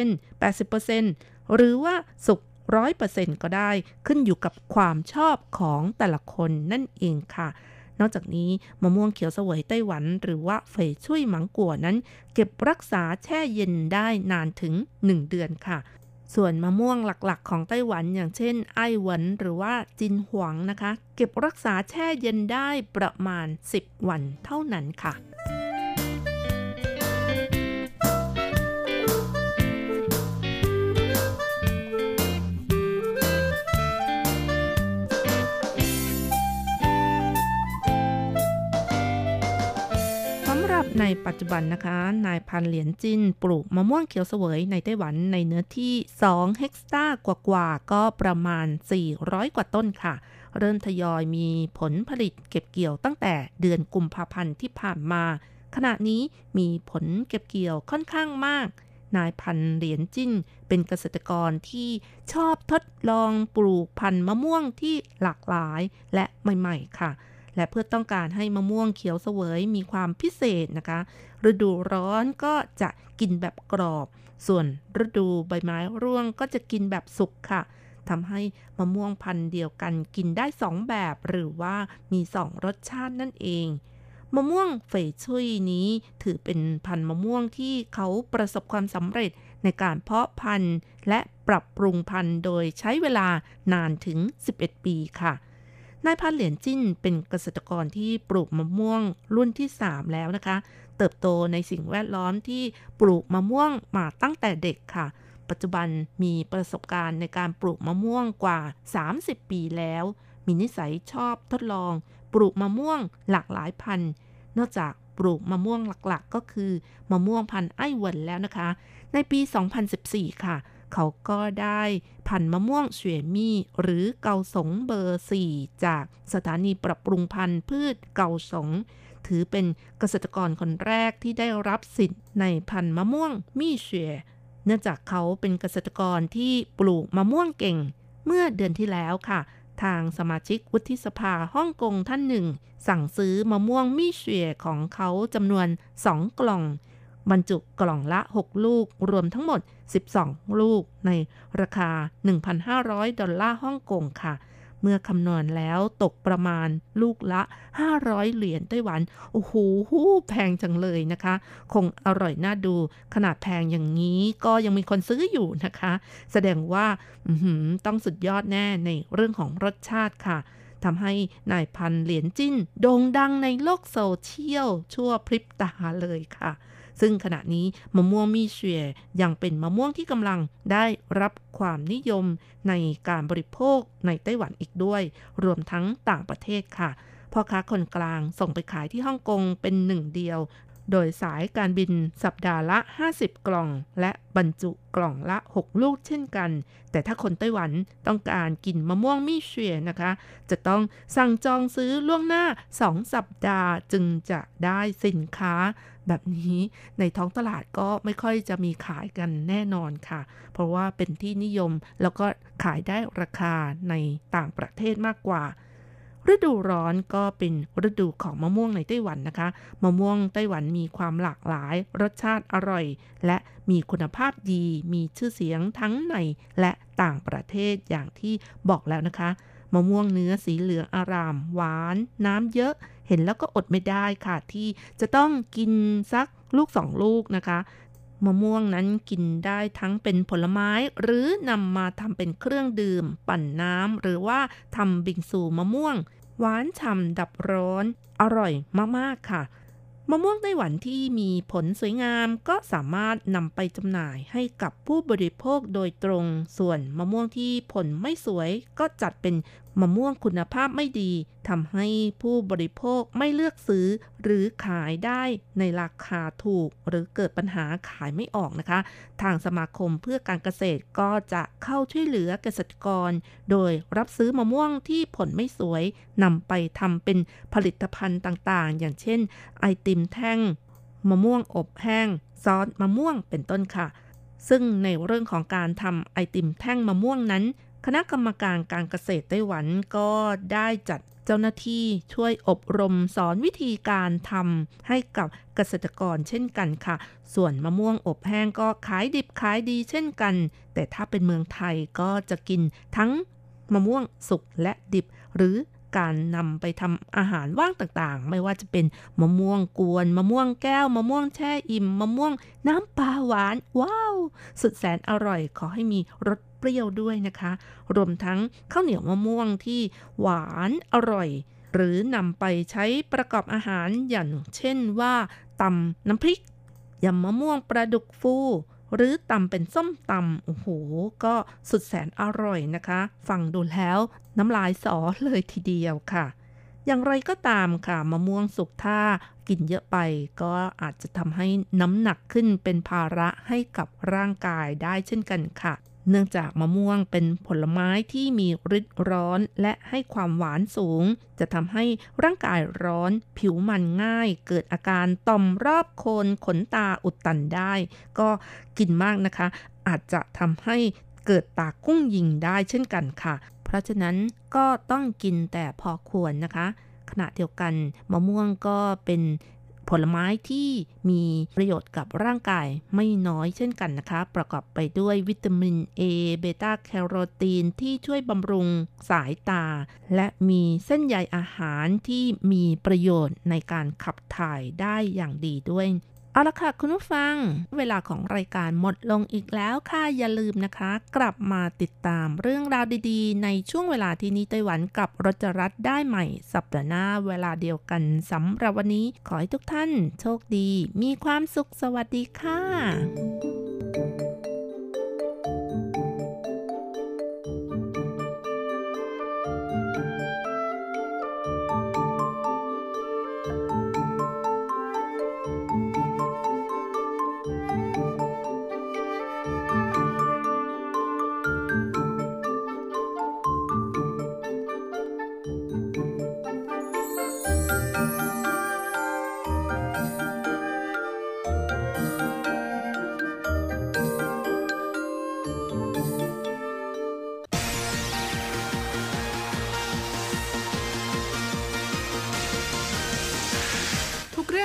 60% 80%หรือว่าสุกร้อยเปอร์เซ็นต์ก็ได้ขึ้นอยู่กับความชอบของแต่ละคนนั่นเองค่ะ นอกจากนี้มะม่วงเขียวเสวยไต้หวัน หรือว่าเฟยช่วยหมังกัวนั้น เก็บรักษาแช่เย็นได้นานถึง 1 เดือนค่ะ ส่วนมะม่วงหลักๆ ของไต้หวันอย่างเช่น ไอหวันหรือว่าจินหวงนะคะ เก็บรักษาแช่เย็นได้ประมาณ 10 วันเท่านั้นค่ะ ในปัจจุบันนะคะ นายพันเหรียญจินปลูกมะม่วงเขียวเสวยในไต้หวันในเนื้อที่ 2 เฮกตาร์กว่าๆ ก็ประมาณ 400 กว่าต้นค่ะ เริ่มทยอยมีผลผลิตเก็บเกี่ยวตั้งแต่เดือนกุมภาพันธ์ที่ผ่านมา ขณะนี้มีผลเก็บเกี่ยวค่อนข้างมาก นายพันเหรียญจิ้น เป็นเกษตรกรที่ชอบทดลองปลูกพันธุ์มะม่วงที่หลากหลายและใหม่ ๆ ค่ะ และเพื่อต้องการให้มะม่วงเขียวเสวยมีความพิเศษนะคะ ฤดูร้อนก็จะกินแบบกรอบ ส่วนฤดูใบไม้ร่วงก็จะกินแบบสุกค่ะทำให้มะม่วงพันธุ์เดียวกันกินได้สองแบบ หรือว่ามีสองรสชาตินั่นเองมะม่วงเฟยชุยนี้ถือเป็นพันธุ์มะม่วงที่เขาประสบความสำเร็จในการเพาะพันธุ์และปรับปรุงพันธุ์โดยใช้เวลานานถึง 11 ปีค่ะ นายพันเหรียญจิ้นเป็นเกษตรกรที่ปลูกมะม่วงรุ่นที่ 3 แล้วนะคะ เติบโตในสิ่งแวดล้อมที่ปลูกมะม่วงมาตั้งแต่เด็กค่ะ ปัจจุบันมีประสบการณ์ในการปลูกมะม่วงกว่า 30 ปีแล้ว มีนิสัยชอบทดลอง ปลูกมะม่วงหลากหลายพันธุ์ นอกจากปลูกมะม่วงหลักๆ ก็คือมะม่วงพันธุ์ไอ้หวนแล้วนะคะ ในปี 2014 ค่ะ เขาก็ได้พันธุ์มะม่วงเฉวยมี่หรือเกาสงเบอร์ 4 จากสถานีปรับปรุงพันธุ์พืชเกาสง ถือเป็นเกษตรกรคนแรกที่ได้รับสิทธิ์ในพันธุ์มะม่วงมี่เฉวยเนื่องจากเขาเป็นเกษตรกรที่ปลูกมะม่วงเก่ง เมื่อเดือนที่แล้วค่ะทางสมาชิกวุฒิสภาฮ่องกงท่านหนึ่ง สั่งซื้อมะม่วงมี่เฉวยของเขาจำนวน 2 กล่อง บรรจุกล่องละ 6 ลูก รวมทั้งหมด 12 ลูก ในราคา 1,500 ดอลลาร์ฮ่องกงค่ะ เมื่อคำนวณแล้วตกประมาณลูกละ 500 เหรียญไต้หวัน โอ้โห แพงจังเลยนะคะ คงอร่อยน่าดู ขนาดแพงอย่างนี้ก็ยังมีคนซื้ออยู่นะคะ แสดงว่าต้องสุดยอดแน่ในเรื่องของรสชาติค่ะทำให้นายพันเหรียญจิ้น โด่งดังในโลกโซเชียล ชั่วพริบตาเลยค่ะ ซึ่งขณะนี้มะม่วงมีเชียยังเป็นมะม่วงที่กำลังได้รับความนิยมในการบริโภคในไต้หวันอีกด้วย รวมทั้งต่างประเทศค่ะพ่อค้าคนกลางส่งไปขายที่ฮ่องกงเป็นหนึ่งเดียว โดยสายการบินสัปดาห์ละ 50 กล่อง และบรรจุกล่องละ 6 ลูกเช่นกัน แต่ถ้าคนไต้หวันต้องการกินมะม่วงมี่เชียนะคะ จะต้องสั่งจองซื้อล่วงหน้า 2 สัปดาห์จึงจะได้สินค้า แบบนี้ในท้องตลาดก็ไม่ค่อยจะมีขายกันแน่นอนค่ะ เพราะว่าเป็นที่นิยมแล้วก็ขายได้ราคาในต่างประเทศมากกว่า ฤดูร้อนก็เป็นฤดูของมะม่วงในไต้หวันนะคะ มะม่วงไต้หวันมีความหลากหลาย รสชาติอร่อย และมีคุณภาพดี มีชื่อเสียงทั้งในและต่างประเทศอย่างที่บอกแล้วนะคะ มะม่วงเนื้อสีเหลืองอาราม หวาน น้ำเยอะ เห็นแล้วก็อดไม่ได้ค่ะ ที่จะต้องกินสักลูกสองลูกนะคะมะม่วงนั้นกินได้ทั้งเป็นผลไม้ หรือนำมาทำเป็นเครื่องดื่ม ปั่นน้ำหรือว่าทำบิงซูมะม่วง หวานฉ่ำดับร้อน อร่อยมาก ๆ ค่ะ มะม่วงไต้หวันที่มีผลสวยงามก็สามารถนำไปจำหน่ายให้กับผู้บริโภคโดยตรง ส่วนมะม่วงที่ผลไม่สวยก็จัดเป็น มะม่วงคุณภาพไม่ดีทำให้ผู้บริโภคไม่เลือกซื้อ หรือขายได้ในราคาถูก หรือเกิดปัญหาขายไม่ออกนะคะ ทางสมาคมเพื่อการเกษตรก็จะเข้าช่วยเหลือเกษตรกร โดยรับซื้อมะม่วงที่ผลไม่สวยนำไปทำเป็นผลิตภัณฑ์ต่างๆ อย่างเช่น ไอติมแท่ง มะม่วงอบแห้ง ซอสมะม่วงเป็นต้นค่ะซึ่งในเรื่องของการทำไอติมแท่งมะม่วงนั้น ณะกรรมการการเกษตรไต้หวันก็ได้จัดเจ้าหน้าที่ช่วยอบรมสอนวิธีการทำให้กับเกษตรกรเช่นกันค่ะ ส่วนมะม่วงอบแห้งก็ขายดิบขายดีเช่นกัน แต่ถ้าเป็นเมืองไทยก็จะกินทั้งมะม่วงสุกและดิบหรือการนำไปทำอาหารว่างต่างๆ ไม่ว่าจะเป็นมะม่วงกวนมะม่วงแก้ว มะม่วงแช่อิ่ม มะม่วงน้ำปลาหวาน ว้าว สุดแสนอร่อยขอให้มีรส เปรี้ยวด้วยนะคะ รวมทั้งข้าวเหนียวมะม่วงที่หวานอร่อย หรือนำไปใช้ประกอบอาหารอย่างเช่นว่าตำน้ำพริกยำมะม่วงปลาดุกฟูหรือตำเป็นส้มตำ โอ้โห ก็สุดแสนอร่อยนะคะ ฟังดูแล้วน้ำลายสอเลยทีเดียวค่ะ อย่างไรก็ตามค่ะ มะม่วงสุกถ้ากินเยอะไป ก็อาจจะทำให้น้ำหนักขึ้นเป็นภาระให้กับร่างกายได้เช่นกันค่ะ เนื่องจากมะม่วงเป็นผลไม้ที่มีฤทธิ์ร้อนและให้ความหวานสูง จะทำให้ร่างกายร้อน ผิวมันง่าย เกิดอาการต่อมรอบโคนขนตาอุดตันได้ ก็กินมากนะคะ อาจจะทำให้เกิดตากุ้งยิงได้เช่นกันค่ะ เพราะฉะนั้นก็ต้องกินแต่พอควรนะคะ ขณะเดียวกันมะม่วงก็เป็น ผลไม้ที่มีประโยชน์กับร่างกายไม่น้อยเช่นกันนะคะ ประกอบไปด้วยวิตามิน A เบต้าแคโรทีนที่ช่วยบำรุงสายตา และมีเส้นใยอาหารที่มีประโยชน์ในการขับถ่ายได้อย่างดีด้วย เอาละค่ะคุณผู้ฟัง เวลาของรายการหมดลงอีกแล้วค่ะอย่าลืมนะคะ กลับมาติดตามเรื่องราวดีๆ ในช่วงเวลาที่นี้ไต้หวันกับรจรัสได้ใหม่สัปดาห์หน้าเวลาเดียวกันสำหรับวันนี้ ขอให้ทุกท่านโชคดี มีความสุขสวัสดีค่ะ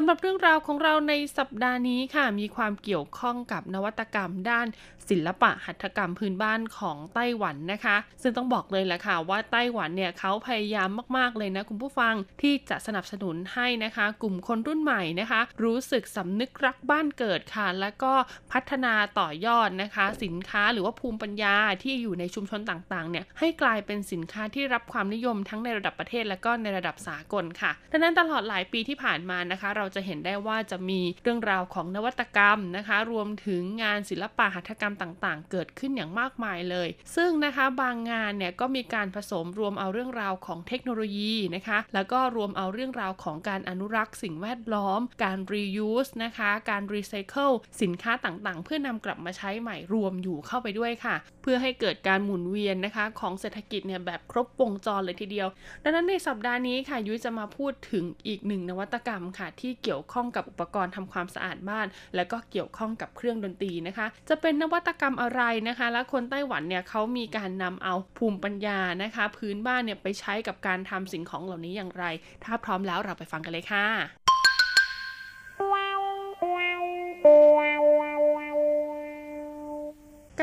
สำหรับเรื่องราวของเราในสัปดาห์นี้ค่ะ มีความเกี่ยวข้องกับนวัตกรรมด้านศิลปะหัตถกรรมพื้นบ้านของไต้หวันนะคะ ซึ่งต้องบอกเลยแหละค่ะว่าไต้หวันเนี่ยเขาพยายามมากๆเลยนะคุณผู้ฟังที่จะสนับสนุนให้นะคะ กลุ่มคนรุ่นใหม่นะคะ รู้สึกสำนึกรักบ้านเกิดค่ะ แล้วก็พัฒนาต่อยอดนะคะ สินค้าหรือว่าภูมิปัญญาที่อยู่ในชุมชนต่างๆเนี่ยให้กลายเป็นสินค้าที่รับความนิยมทั้งในระดับประเทศ และก็ในระดับสากลค่ะดังนั้นตลอดหลายปีที่ผ่านมานะคะ เราจะเห็นได้ว่าจะมีเรื่องราวของนวัตกรรมนะคะ รวมถึงงานศิลปะหัตถกรรมต่างๆ เกิดขึ้นอย่างมากมายเลย ซึ่งนะคะบางงานเนี่ยก็มีการผสมรวมเอาเรื่องราวของเทคโนโลยีนะคะ แล้วก็รวมเอาเรื่องราวของการอนุรักษ์สิ่งแวดล้อม การ reuse นะคะ การ recycle สินค้าต่างๆ เพื่อนำกลับมาใช้ใหม่รวมอยู่เข้าไปด้วยค่ะ เพื่อให้เกิดการหมุนเวียนนะคะ ของเศรษฐกิจเนี่ยแบบครบวงจรเลยทีเดียว ดังนั้นในสัปดาห์นี้ค่ะยุ้ยจะมาพูดถึงอีกหนึ่งนวัตกรรมค่ะที่เกี่ยวข้องกับอุปกรณ์ทำความสะอาดบ้าน และก็เกี่ยวข้องกับเครื่องดนตรีนะคะ จะเป็นนวัตกรรมอะไรนะคะ และคนไต้หวันเนี่ยเขามีการนำเอาภูมิปัญญานะคะ พื้นบ้านเนี่ยไปใช้กับการทำสิ่งของเหล่านี้อย่างไร ถ้าพร้อมแล้วเราไปฟังกันเลยค่ะ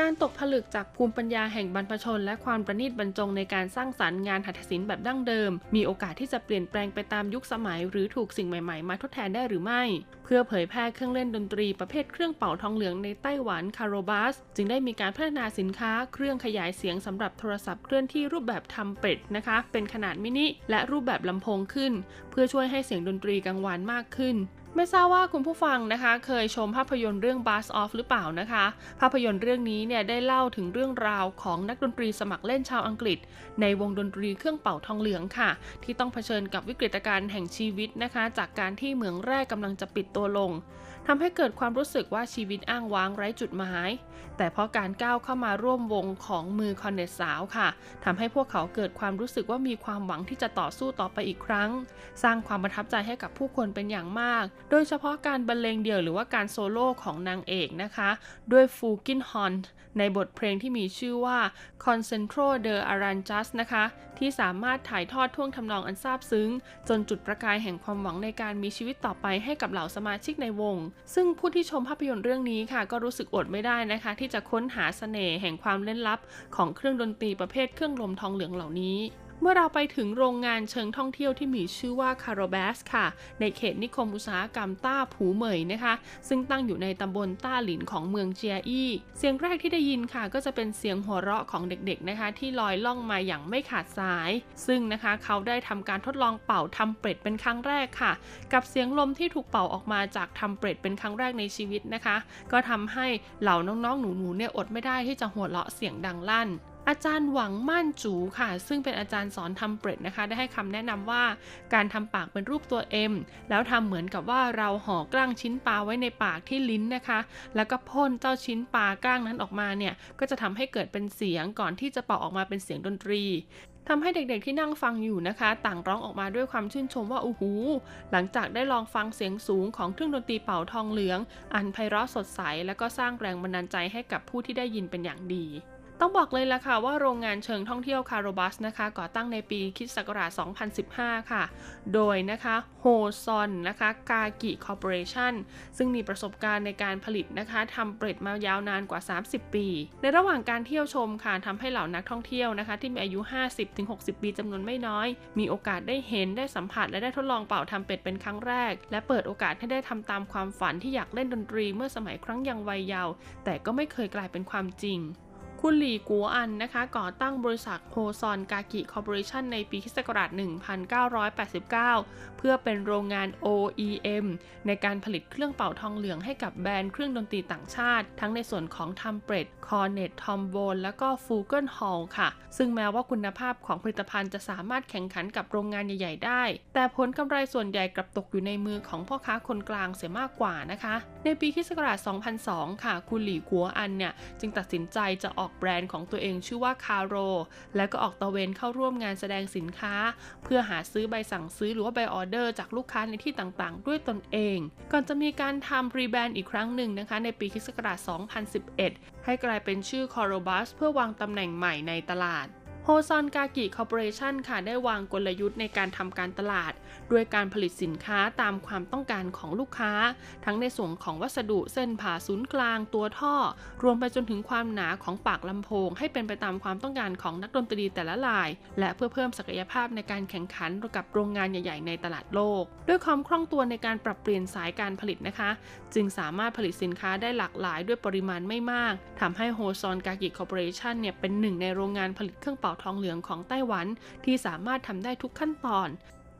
การตกผลึกจากภูมิปัญญาแห่งบรรพชน และความประณีตบรรจงในการสร้างสรรค์งานหัตถศิลป์แบบดั้งเดิม มีโอกาสที่จะเปลี่ยนแปลงไปตามยุคสมัย หรือถูกสิ่งใหม่ๆ มาทดแทนได้หรือไม่ เพื่อเผยแพร่เครื่องเล่นดนตรีประเภทเครื่องเป่าทองเหลืองในไต้หวัน Carol Brass จึงได้มีการพัฒนาสินค้า เครื่องขยายเสียงสำหรับโทรศัพท์เคลื่อนที่รูปแบบทรัมเป็ตนะคะ เป็นขนาดมินิและรูปแบบลำโพงขึ้น เพื่อช่วยให้เสียงดนตรีกังวานมากขึ้น ไม่ทราบว่าคุณผู้ฟังนะคะเคยชมภาพยนตร์เรื่อง Buzz Off หรือเปล่านะคะ ภาพยนตร์เรื่องนี้เนี่ยได้เล่าถึงเรื่องราวของนักดนตรีสมัครเล่นชาวอังกฤษ ในวงดนตรีเครื่องเป่าทองเหลืองค่ะ ที่ต้องเผชิญกับวิกฤตการณ์แห่งชีวิตนะคะ จากการที่เหมืองแร่กำลังจะปิดตัวลงทำให้เกิดความรู้สึกว่าชีวิตอ้างว้างไร้จุดหมาย แต่เพราะการก้าวเข้ามาร่วมวงของมือคอนเนตสาวค่ะทำให้พวกเขาเกิดความรู้สึกว่ามีความหวังที่จะต่อสู้ต่อไปอีกครั้ง สร้างความประทับใจให้กับผู้คนเป็นอย่างมาก โดยเฉพาะการบรรเลงเดี่ยวหรือว่าการโซโล่ของนางเอกนะคะ ด้วยฟูกินฮอนในบทเพลงที่มีชื่อว่า Concentro de Aranjas นะคะ ที่สามารถถ่ายทอดท่วงทำนองอันซาบซึ้ง จนจุดประกายแห่งความหวังในการมีชีวิตต่อไปให้กับเหล่าสมาชิกในวง ซึ่งผู้ที่ชมภาพยนตร์เรื่องนี้ค่ะ ก็รู้สึกอดไม่ได้นะคะที่จะค้นหาเสน่ห์แห่งความเล่นลับ ของเครื่องดนตรีประเภทเครื่องลมทองเหลืองเหล่านี้ เมื่อเราไปถึงโรงงานเชิงท่องเที่ยวที่มีชื่อว่าคาร์โรแบสค่ะ ในเขตนิคมอุตสาหกรรมต้าผูเหมยนะคะ ซึ่งตั้งอยู่ในตำบลต้าหลินของเมืองเจียอี้เสียงแรกที่ได้ยินค่ะ ก็จะเป็นเสียงหัวเราะของเด็กๆนะคะ ที่ลอยล่องมาอย่างไม่ขาดสาย ซึ่งนะคะเขาได้ทำการทดลองเป่าทำเป็ดเป็นครั้งแรกค่ะ กับเสียงลมที่ถูกเป่าออกมาจากทำเป็ดเป็นครั้งแรกในชีวิตนะคะ ก็ทำให้เหล่าน้องๆหนูๆเนี่ยอดไม่ได้ที่จะหัวเราะเสียงดังลั่น อาจารย์หวังม่านจูค่ะ ซึ่งเป็นอาจารย์สอนทำเปรตนะคะ ได้ให้คำแนะนำว่าการทำปากเป็นรูปตัว M แล้วทำเหมือนกับว่าเราห่อกล้างชิ้นปลาไว้ในปากที่ลิ้นนะคะ แล้วก็พ่นเจ้าชิ้นปลากล้างนั้นออกมาเนี่ย ก็จะทำให้เกิดเป็นเสียงก่อนที่จะเป่าออกมาเป็นเสียงดนตรีทำให้เด็กๆที่นั่งฟังอยู่นะคะ ต่างร้องออกมาด้วยความชื่นชมว่าอู้หูหลังจากได้ลองฟังเสียงสูงของเครื่องดนตรีเป่าทองเหลือง อันไพเราะสดใส และก็สร้างแรงบันดาลใจให้กับผู้ที่ได้ยินเป็นอย่างดี ต้องบอกเลยละค่ะว่าโรงงานเชิงท่องเที่ยว Carol Brass นะคะก่อตั้งในปีคริสตศักราช 2015 ค่ะ โดยนะคะโฮซอนนะคะกากิคอร์ปอเรชั่นซึ่งมีประสบการณ์ในการผลิตนะคะทรัมเป็ตมายาวนานกว่า 30 ปี ในระหว่างการเที่ยวชมค่ะทำให้เหล่านักท่องเที่ยวนะคะ ที่มีอายุ 50-60 ปีจำนวนไม่น้อย มีโอกาสได้เห็นได้สัมผัสและได้ทดลองเป่าทรัมเป็ตเป็นครั้งแรก และเปิดโอกาสให้ได้ทำตามความฝันที่อยากเล่นดนตรีเมื่อสมัยครั้งยังวัยเยาว์แต่ก็ไม่เคยกลายเป็นความจริง คุณหลี่กัวอันนะคะก่อตั้งบริษัทโฮซอนกากิ Corporation ในปีคศ1989 เพื่อเป็นโรงงาน OEM ในการผลิตเครื่องเป่าทองเหลืองให้กับแบรนด์เครื่องดนตรีต่างชาติ ทั้งในส่วนของทรัมเป็ต cornet ทรอมโบนและก็ flugelhorn ค่ะ ซึ่งแม้ว่าคุณภาพของผลิตภัณฑ์จะสามารถแข่งขันกับโรงงานใหญ่ ๆ ได้ แต่ผลกำไรส่วนใหญ่กลับตกอยู่ในมือของพ่อค้าคนกลางเสียมากกว่านะคะ ในปีคศ2002 ค่ะ คุณหลี่กัวอันเนี่ยจึงตัดสินใจจะออกแบรนด์ของตัวเองชื่อว่าคาโรและก็ออกตะเวนเข้าร่วมงานแสดงสินค้า เพื่อหาซื้อใบสั่งซื้อหรือว่าใบออเดอร์จากลูกค้าในที่ต่างๆ ด้วยตนเอง ก่อนจะมีการทำรีแบรนด์อีกครั้งหนึ่งนะคะ ในปีคศ2011 ให้กลายเป็นชื่อ c o r o b u s เพื่อวางตำแหน่งใหม่ในตลาด โฮซอนกากิคอร์ปอเรชันค่ะได้วางกลยุทธ์ในการทำการตลาด ด้วยการผลิตสินค้าตามความต้องการของลูกค้า ทั้งในส่วนของวัสดุเส้นผ่าศูนย์กลางตัวท่อ รวมไปจนถึงความหนาของปากลำโพง ให้เป็นไปตามความต้องการของนักดนตรีแต่ละลาย และเพื่อเพิ่มศักยภาพในการแข่งขันกับโรงงานใหญ่ ๆ ในตลาดโลก ด้วยความคล่องตัวในการปรับเปลี่ยนสายการผลิตนะคะ จึงสามารถผลิตสินค้าได้หลากหลายด้วยปริมาณไม่มากทำให้โฮซอนกากิคอร์ปอเรชันเนี่ยเป็นหนึ่งในโรงงานผลิตเครื่องเป่าทองเหลืองของไต้หวันที่สามารถทำได้ทุกขั้นตอน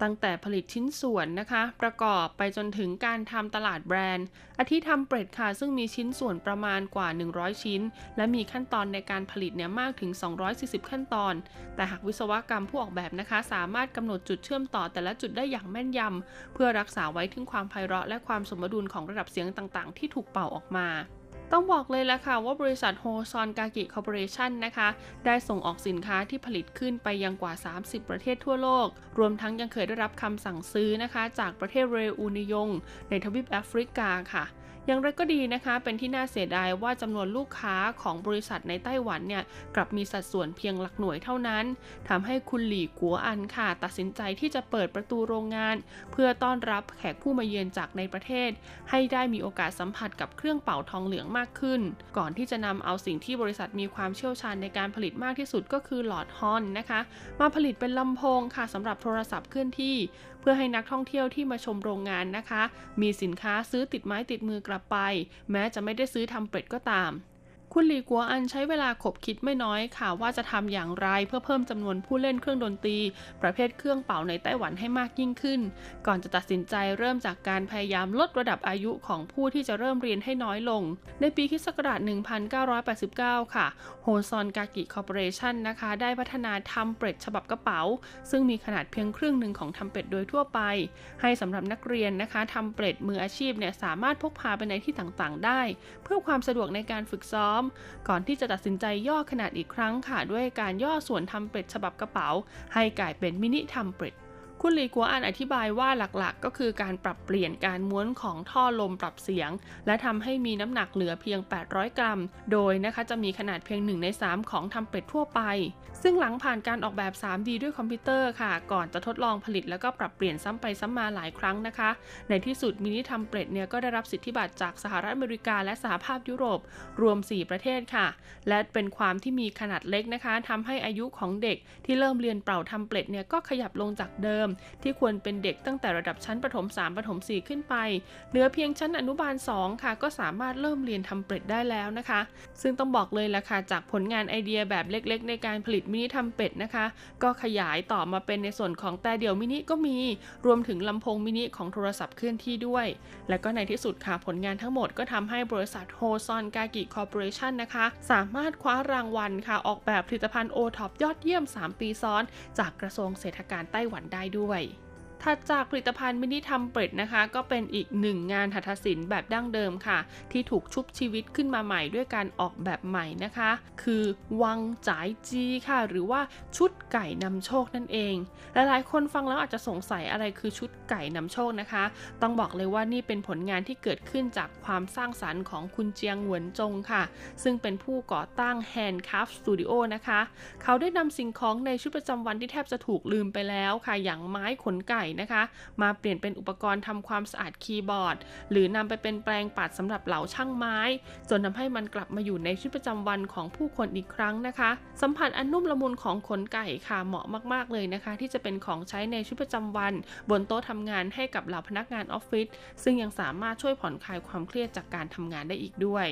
ตั้งแต่ผลิตชิ้นส่วนนะคะ ประกอบไปจนถึงการทำตลาดแบรนด์ อาทิทำเปรตค่ะซึ่งมีชิ้นส่วนประมาณกว่า 100 ชิ้น และมีขั้นตอนในการผลิตเนี่ยมากถึง 240 ขั้นตอน แต่หากวิศวกรรมผู้ออกแบบนะคะ สามารถกำหนดจุดเชื่อมต่อแต่ละจุดได้อย่างแม่นยำเพื่อรักษาไว้ถึงความไพเราะและความสมดุลของระดับเสียงต่างๆ ที่ถูกเป่าออกมา ต้องบอกเลยละค่ะว่าบริษัทโฮซอนกากิคอร์ปอเรชันนะคะ ได้ส่งออกสินค้าที่ผลิตขึ้นไปยังกว่า 30 ประเทศทั่วโลก รวมทั้งยังเคยได้รับคำสั่งซื้อนะคะ จากประเทศเรอูนิยง ในทวีปแอฟริกาค่ะ อย่างไรก็ดีนะคะ เป็นที่น่าเสียดายว่าจำนวนลูกค้าของบริษัทในไต้หวันเนี่ยกลับมีสัดส่วนเพียงหลักหน่วยเท่านั้นทำให้คุณหลี่กัวอันค่ะ ตัดสินใจที่จะเปิดประตูโรงงาน เพื่อต้อนรับแขกผู้มาเยือนจากในประเทศ ให้ได้มีโอกาสสัมผัสกับเครื่องเป่าทองเหลืองมากขึ้น ก่อนที่จะนำเอาสิ่งที่บริษัทมีความเชี่ยวชาญในการผลิตมากที่สุดก็คือหลอดฮอนนะคะ มาผลิตเป็นลำโพงค่ะสำหรับโทรศัพท์เคลื่อนที่ พื่อให้นักท่องเที่ยวที่มาชมโรงงานนะคะ มีสินค้าซื้อติดไม้ติดมือกลับไป แม้จะไม่ได้ซื้อทำเป็ดก็ตาม คุณหลีกัวอันใช้เวลาขบคิดไม่น้อยค่ะ ว่าจะทำอย่างไรเพื่อเพิ่มจำนวนผู้เล่นเครื่องดนตรี ประเภทเครื่องเป่าในไต้หวันให้มากยิ่งขึ้น ก่อนจะตัดสินใจเริ่มจากการพยายามลดระดับอายุของผู้ที่จะเริ่มเรียนให้น้อยลง ในปีคศ1989 ค่ะโฮซอนกากิคอร์ปอเรชันนะคะ ได้พัฒนาทำเป็ดฉบับกระเป๋า ซึ่งมีขนาดเพียงครึ่งหนึ่งของทำเป็ดโดยทั่วไป ให้สำหรับนักเรียนนะคะทำเป็ดมืออาชีพเนี่ยสามารถพกพาไปในที่ต่างๆ ได้ เพื่อความสะดวกในการฝึกซ้อมก่อนที่จะตัดสินใจย่อขนาดอีกครั้งค่ะ ด้วยการย่อส่วนทำเป็ดฉบับกระเป๋า ให้กลายเป็นมินิทำเป็ดคุณลีกัวอันอธิบายว่าหลักๆ ก็คือการปรับเปลี่ยนการม้วนของท่อลมปรับเสียง และทำให้มีน้ำหนักเหลือเพียง 800 กรัม โดยนะคะจะมีขนาดเพียง 1 ใน 3 ของทำเป็ดทั่วไป ซึ่งหลังผ่านการออกแบบ 3D ด้วยคอมพิวเตอร์ค่ะ ก่อนจะทดลองผลิตแล้วก็ปรับเปลี่ยนซ้ำไปซ้ำมาหลายครั้งนะคะ ในที่สุดมินิทรัมเป็ตเนี่ยก็ได้รับสิทธิบัตรจากสหรัฐอเมริกาและสหภาพยุโรปรวม 4 ประเทศค่ะ และเป็นความที่มีขนาดเล็กนะคะทำให้อายุของเด็กที่เริ่มเรียนเป่าทรัมเป็ตเนี่ยก็ขยับลงจากเดิม ที่ควรเป็นเด็กตั้งแต่ระดับชั้นประถม 3 ประถม 4 ขึ้นไป เหลือเพียงชั้นอนุบาล 2 ค่ะ ก็สามารถเริ่มเรียนทรัมเป็ตได้แล้วนะคะ ซึ่งต้องบอกเลยละค่ะจากผลงานไอเดียแบบเล็ก ๆ ในการผลิตมินิทรัมเป็ตนะคะ ก็ขยายต่อมาเป็นในส่วนของแตรเดี่ยวมินิก็มีรวมถึงลำโพงมินิของโทรศัพท์เคลื่อนที่ด้วย และก็ในที่สุดค่ะผลงานทั้งหมดก็ทำให้บริษัทโฮซอนกากิ Corporation นะคะ สามารถคว้ารางวัลค่ะออกแบบผลิตภัณฑ์โอท็อปยอดเยี่ยม 3 ปีซ้อน จากกระทรวงเศรษฐการไต้หวันได้ด้วย ถัดจากผลิตภัณฑ์มินิทรัมเป็ตนะคะ ก็เป็นอีกหนึ่งงานหัตถศิลป์แบบดั้งเดิมค่ะ ที่ถูกชุบชีวิตขึ้นมาใหม่ด้วยการออกแบบใหม่นะคะ คือวังจ่ายจีค่ะ หรือว่าชุดไก่นำโชคนั่นเอง หลายๆ คนฟังแล้วอาจจะสงสัยอะไรคือชุดไก่นำโชคนะคะ ต้องบอกเลยว่านี่เป็นผลงานที่เกิดขึ้นจากความสร้างสรรค์ของคุณเจียงหวนจงค่ะ ซึ่งเป็นผู้ก่อตั้ง Handcraft Studio นะคะ เขาได้นำสิ่งของในชีวิตประจำวันที่แทบจะถูกลืมไปแล้วค่ะ อย่างไม้ขนไก่นะคะ มาเปลี่ยนเป็นอุปกรณ์ทำความสะอาดคีย์บอร์ด หรือนำไปเป็นแปลงปัดสำหรับเหลาช่างไม้ จนทำให้มันกลับมาอยู่ในชีวิตประจำวันของผู้คนอีกครั้งนะคะ สัมผัสอันนุ่มละมุนของขนไก่ค่ะเหมาะมาก ๆ เลยนะคะ ที่จะเป็นของใช้ในชีวิตประจำวัน บนโต๊ะทำงานให้กับเหล่าพนักงานออฟฟิศซึ่งยังสามารถช่วยผ่อนคลายความเครียดจากการทำงานได้อีกด้วย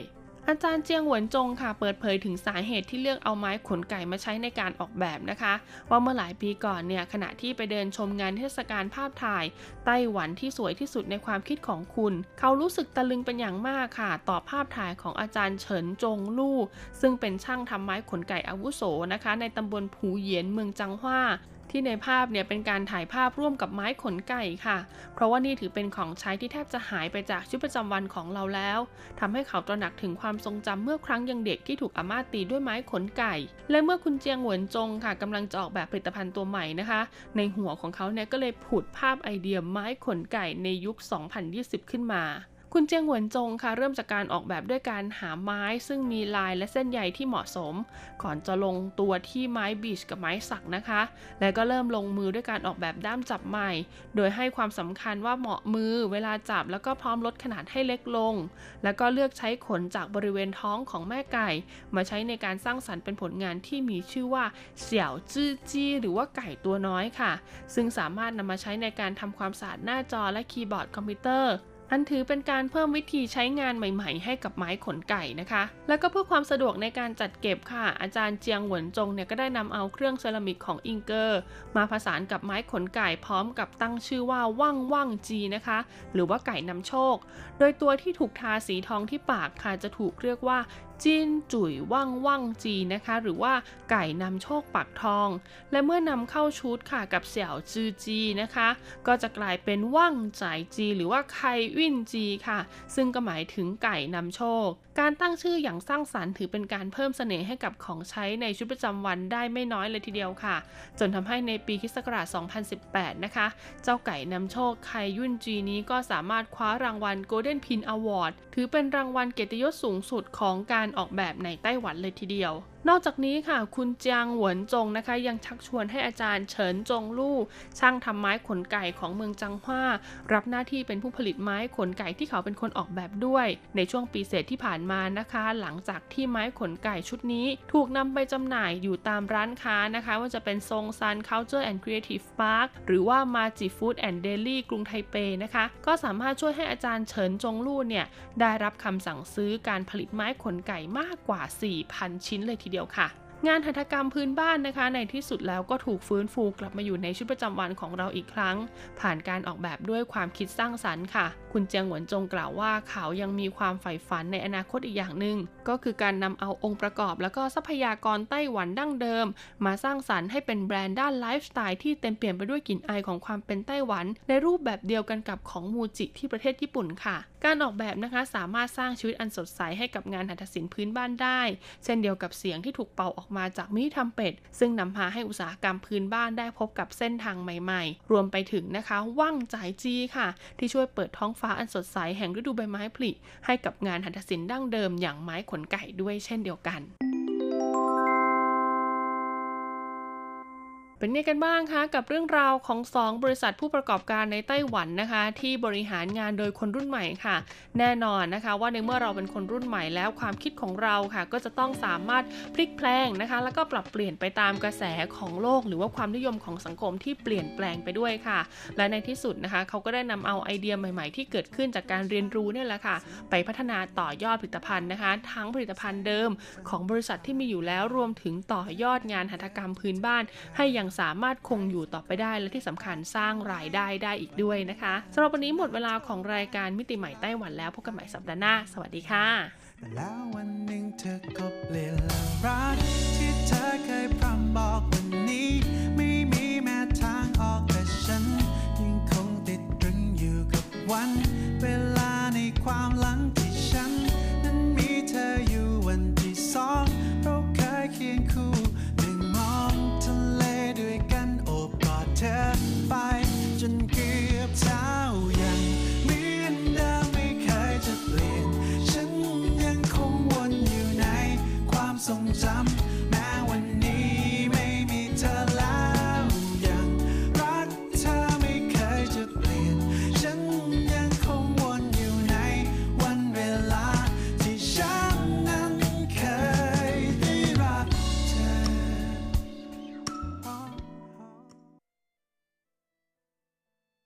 อาจารย์เจียงหวนจงค่ะเปิดเผยถึงสาเหตุที่เลือกเอาไม้ขนไก่มาใช้ในการออกแบบนะคะ ว่าเมื่อหลายปีก่อนเนี่ยขณะที่ไปเดินชมงานเทศกาลภาพถ่าย ไต้หวันที่สวยที่สุดในความคิดของคุณ เขารู้สึกตะลึงเป็นอย่างมากค่ะ ต่อภาพถ่ายของอาจารย์เฉินจงลู่ซึ่งเป็นช่างทำไม้ขนไก่อาวุโสนะคะ ในตำบลผูเหยียนเมืองจังหว้า ที่ในภาพเนี่ยเป็นการถ่ายภาพร่วมกับไม้ขนไก่ค่ะ เพราะว่านี่ถือเป็นของใช้ที่แทบจะหายไปจากชีวิตประจำวันของเราแล้วทำให้เขาตระหนักถึงความทรงจำเมื่อครั้งยังเด็กที่ถูกอาม่าตีด้วยไม้ขนไก่ และเมื่อคุณเจียงหวนจงค่ะกำลังจะออกแบบผลิตภัณฑ์ตัวใหม่นะคะ ในหัวของเขาเนี่ยก็เลยผุดภาพไอเดียไม้ขนไก่ในยุค 2020 ขึ้นมา คุณเจียงหวนจงค่ะเริ่มจากการออกแบบด้วยการหาไม้ซึ่งมีลายและเส้นใยที่เหมาะสม ก่อนจะลงตัวที่ไม้บีชกับไม้สักนะคะ และก็เริ่มลงมือด้วยการออกแบบด้ามจับใหม่ โดยให้ความสำคัญว่าเหมาะมือเวลาจับแล้วก็พร้อมลดขนาดให้เล็กลง แล้วก็เลือกใช้ขนจากบริเวณท้องของแม่ไก่ มาใช้ในการสร้างสรรค์เป็นผลงานที่มีชื่อว่าเสี่ยวจื้อจี้หรือว่าไก่ตัวน้อยค่ะ ซึ่งสามารถนำมาใช้ในการทำความสะอาดหน้าจอและคีย์บอร์ดคอมพิวเตอร์ อันถือเป็นการเพิ่มวิธีใช้งานใหม่ๆ ให้กับไม้ขนไก่นะคะ แล้วก็เพื่อความสะดวกในการจัดเก็บค่ะ อาจารย์เจียงหวนจงเนี่ยก็ได้นำเอาเครื่องเซรามิกของอิงเกอร์ มาผสานกับไม้ขนไก่พร้อมกับตั้งชื่อว่าว่างว่างจีนะคะ หรือว่าไก่นำโชค โดยตัวที่ถูกทาสีทองที่ปากค่ะจะถูกเรียกว่าจินจุ๋ยว่างว่างจีนะคะ หรือว่าไก่นำโชคปักทอง และเมื่อนำเข้าชุดค่ะกับเสี่ยวจือจีนะคะ ก็จะกลายเป็นว่างจ่ายจี หรือว่าไควินจีค่ะ ซึ่งก็หมายถึงไก่นำโชค การตั้งชื่ออย่างสร้างสรรค์ถือเป็นการเพิ่มเสน่ห์ให้กับของใช้ในชีวิตประจำวันได้ไม่น้อยเลยทีเดียวค่ะ จนทำให้ในปีคศ2018 นะคะ เจ้าไก่นำโชคไคยุนจีนี้ก็สามารถคว้ารางวัล Golden Pin Award ถือเป็นรางวัลเกียรติยศสูงสุดของการออกแบบในไต้หวันเลยทีเดียว นอกจากนี้ค่ะ คุณจางหวนจงนะคะ ยังชักชวนให้อาจารย์เฉินจงลู่ช่างทำไม้ขนไก่ของเมืองจังหว้า รับหน้าที่เป็นผู้ผลิตไม้ขนไก่ที่เขาเป็นคนออกแบบด้วย ในช่วงปีเศษที่ผ่านมานะคะ หลังจากที่ไม้ขนไก่ชุดนี้ ถูกนำไปจำหน่ายอยู่ตามร้านค้านะคะ ว่าจะเป็นทรงซัน Culture and Creative Park หรือว่า Maji Food and Deli กรุงไทเปนะคะ ก็สามารถช่วยให้อาจารย์เฉินจงลู่เนี่ยได้รับคำสั่งซื้อการผลิตไม้ขนไก่มากกว่า 4,000 ชิ้นเลยทีเดียวค่ะ งานหัตถกรรมพื้นบ้านนะคะ ในที่สุดแล้วก็ถูกฟื้นฟูกลับมาอยู่ในชีวิตประจำวันของเราอีกครั้ง ผ่านการออกแบบด้วยความคิดสร้างสรรค์ค่ะ คุณเจียงหวนจงกล่าวว่าเขายังมีความใฝ่ฝันในอนาคตอีกอย่างหนึ่งก็คือการนำเอาองค์ประกอบ แล้วก็ทรัพยากรไต้หวันดั้งเดิม มาสร้างสรรค์ให้เป็นแบรนด์ด้านไลฟ์สไตล์ที่เต็มเปี่ยมไปด้วยกลิ่นอายของความเป็นไต้หวัน ในรูปแบบเดียวกันกับของมูจิที่ประเทศญี่ปุ่นค่ะ การออกแบบนะคะสามารถสร้างชีวิตอันสดใสให้กับงานหัตถศิลป์พื้นบ้านได้ เช่นเดียวกับเสียงที่ถูกเป่าออกมาจากมินิทำเป็ด ซึ่งนำพาให้อุตสาหกรรมพื้นบ้านได้พบกับเส้นทางใหม่ๆ รวมไปถึงนะคะว่างจ่ายจีค่ะ ที่ช่วยเปิดท้องฟ้าอันสดใสแห่งฤดูใบไม้ผลิให้กับงานหัตถศิลป์ดั้งเดิมอย่างไม้ขนไก่ด้วยเช่นเดียวกัน เป็นไงกันบ้างคะกับเรื่องราวของ 2 บริษัทผู้ประกอบการในไต้หวันนะคะ ที่บริหารงานโดยคนรุ่นใหม่ค่ะ แน่นอนนะคะ ว่าในเมื่อเราเป็นคนรุ่นใหม่แล้วความคิดของเราค่ะ ก็จะต้องสามารถพลิกแพลงนะคะ แล้วก็ปรับเปลี่ยนไปตามกระแสของโลก หรือว่าความนิยมของสังคมที่เปลี่ยนแปลงไปด้วยค่ะ และในที่สุดนะคะเขาก็ได้นำเอาไอเดียใหม่ ๆ ที่เกิดขึ้นจากการเรียนรู้เนี่ยแหละค่ะ ไปพัฒนาต่อยอดผลิตภัณฑ์นะคะ ทั้งผลิตภัณฑ์เดิม ของบริษัทที่มีอยู่แล้วรวมถึงต่อยอดงานหัตถกรรมพื้นบ้านให้ยังสามารถคงอยู่ต่อไปได้และที่สำคัญสร้างรายได้ได้อีกด้วยนะคะสำหรับวันนี้หมดเวลาของรายการมิติใหม่ไต้หวันแล้วพบกันใหม่สัปดาห์หน้า สวัสดีค่ะ แล้ววันหนึ่งเธอก็เปลี่ยนรักที่เธอเคยพร่ำบอกวันนี้ ไม่มีแม้ทางออกแต่ฉัน ยังคงติดตรึงอยู่กับวัน เวลาในความ 送站。